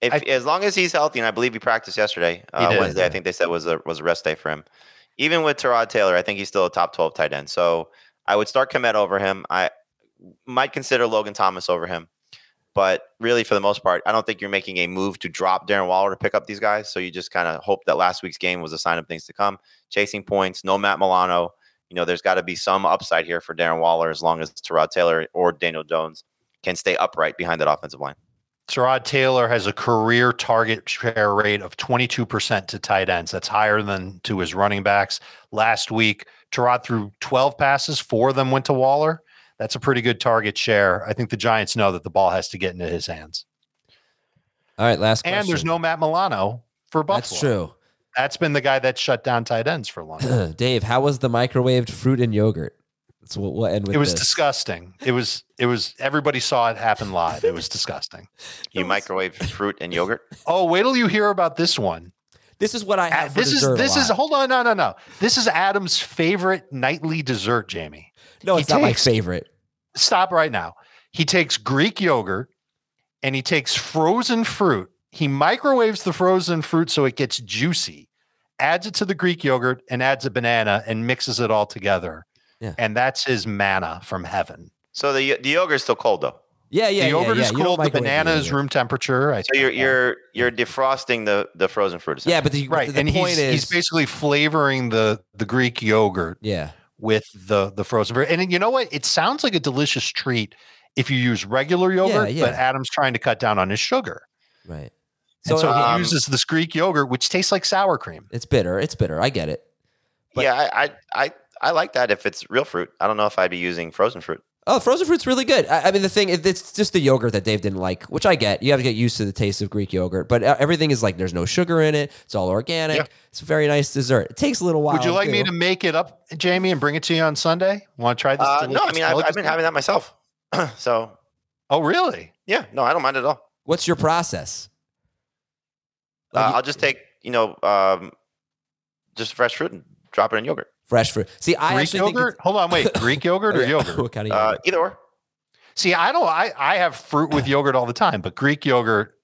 If as long as he's healthy, and I believe he practiced yesterday, uh, did, Wednesday, yeah. I think they said was a was a rest day for him. Even with Tyrod Taylor, I think he's still a top 12 tight end. So I would start Kmet over him. I might consider Logan Thomas over him. But really, for the most part, I don't think you're making a move to drop Darren Waller to pick up these guys. So you just kind of hope that last week's game was a sign of things to come. Chasing points, no Matt Milano. You know, there's got to be some upside here for Darren Waller as long as Tyrod Taylor or Daniel Jones can stay upright behind that offensive line. Tyrod Taylor has a career target share rate of 22% to tight ends. That's higher than to his running backs. Last week, Tyrod threw 12 passes, four of them went to Waller. That's a pretty good target share. I think the Giants know that the ball has to get into his hands. All right, last question. And there's no Matt Milano for Buffalo. That's true. That's been the guy that shut down tight ends for a long time. Dave, how was the microwaved fruit and yogurt? That's what we'll end with. it was this. disgusting. It was it was everybody saw it happen live. It was disgusting. You microwave fruit and yogurt. Oh, wait till you hear about this one. This is what I have. for this is this is hold on, no, no, no. This is Adam's favorite nightly dessert, Jamie. no, he it's not my favorite. Stop right now. He takes Greek yogurt and he takes frozen fruit. He microwaves the frozen fruit so it gets juicy, adds it to the Greek yogurt and adds a banana and mixes it all together. Yeah. And that's his manna from heaven. So the the yogurt's still cold though. Yeah, yeah, the yeah, yogurt yeah. is You cold. The microwave banana is room temperature. I So you're you're you're defrosting the the frozen fruit. Yeah, but the, right, the, the and point he's, is, he's basically flavoring the the Greek yogurt yeah, with the the frozen fruit. And you know what? It sounds like a delicious treat if you use regular yogurt, yeah. but Adam's trying to cut down on his sugar. right. So, so he um, uses this Greek yogurt, which tastes like sour cream. It's bitter. It's bitter. I get it. But- yeah, I, I I I like that if it's real fruit. I don't know if I'd be using frozen fruit. Oh, frozen fruit's really good. I, I mean, the thing it- it's just the yogurt that Dave didn't like, which I get. You have to get used to the taste of Greek yogurt, but uh, everything is like there's no sugar in it. It's all organic. Yeah. It's a very nice dessert. It takes a little while. Would you like me to make it up, Jamie, and bring it to you on Sunday? Want to try this? Uh, no, I mean I've, I've been delicacy? having that myself. so Oh, really? yeah, no, I don't mind at all. What's your process? Uh, Like, I'll just take you know um, just fresh fruit and drop it in yogurt. fresh fruit. See, I Greek actually think yogurt? Hold on, wait. Greek yogurt or yogurt? what kind of Uh, either or. See, I don't. I I have fruit with yogurt all the time, but Greek yogurt,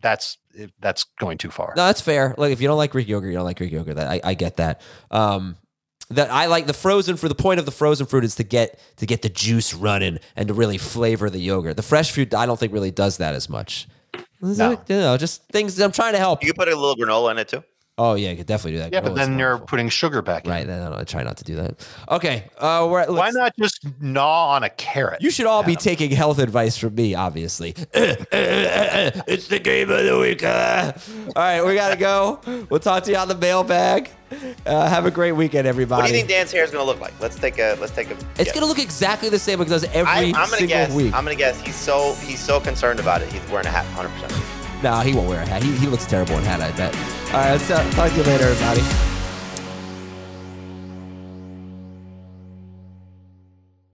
that's that's going too far. No, that's fair. Like if you don't like Greek yogurt, you don't like Greek yogurt. That I, I get that. Um, that I like the frozen for the point of the frozen fruit is to get to get the juice running and to really flavor the yogurt. The fresh fruit, I don't think really does that as much. No. You know, just things I'm trying to help. You could put a little granola in it too. Oh yeah, you could definitely do that. Yeah, but then you're wonderful. putting sugar back in. right. No, no, I try not to do that. Okay, uh, we're, Why not just gnaw on a carrot? You should all be Adam? taking health advice from me, obviously. it's the game of the week. uh. All right, we gotta go. We'll talk to you on the mailbag. Uh, have a great weekend, everybody. What do you think Dan's hair is going to look like? Let's take a let's take a. It's guess. gonna look exactly the same because it does every I, I'm gonna single guess. week. I'm gonna guess. He's so he's so concerned about it. He's wearing a hat, 100. percent no, he won't wear a hat. He, he looks terrible in hat, I bet. All right, talk to you later, everybody.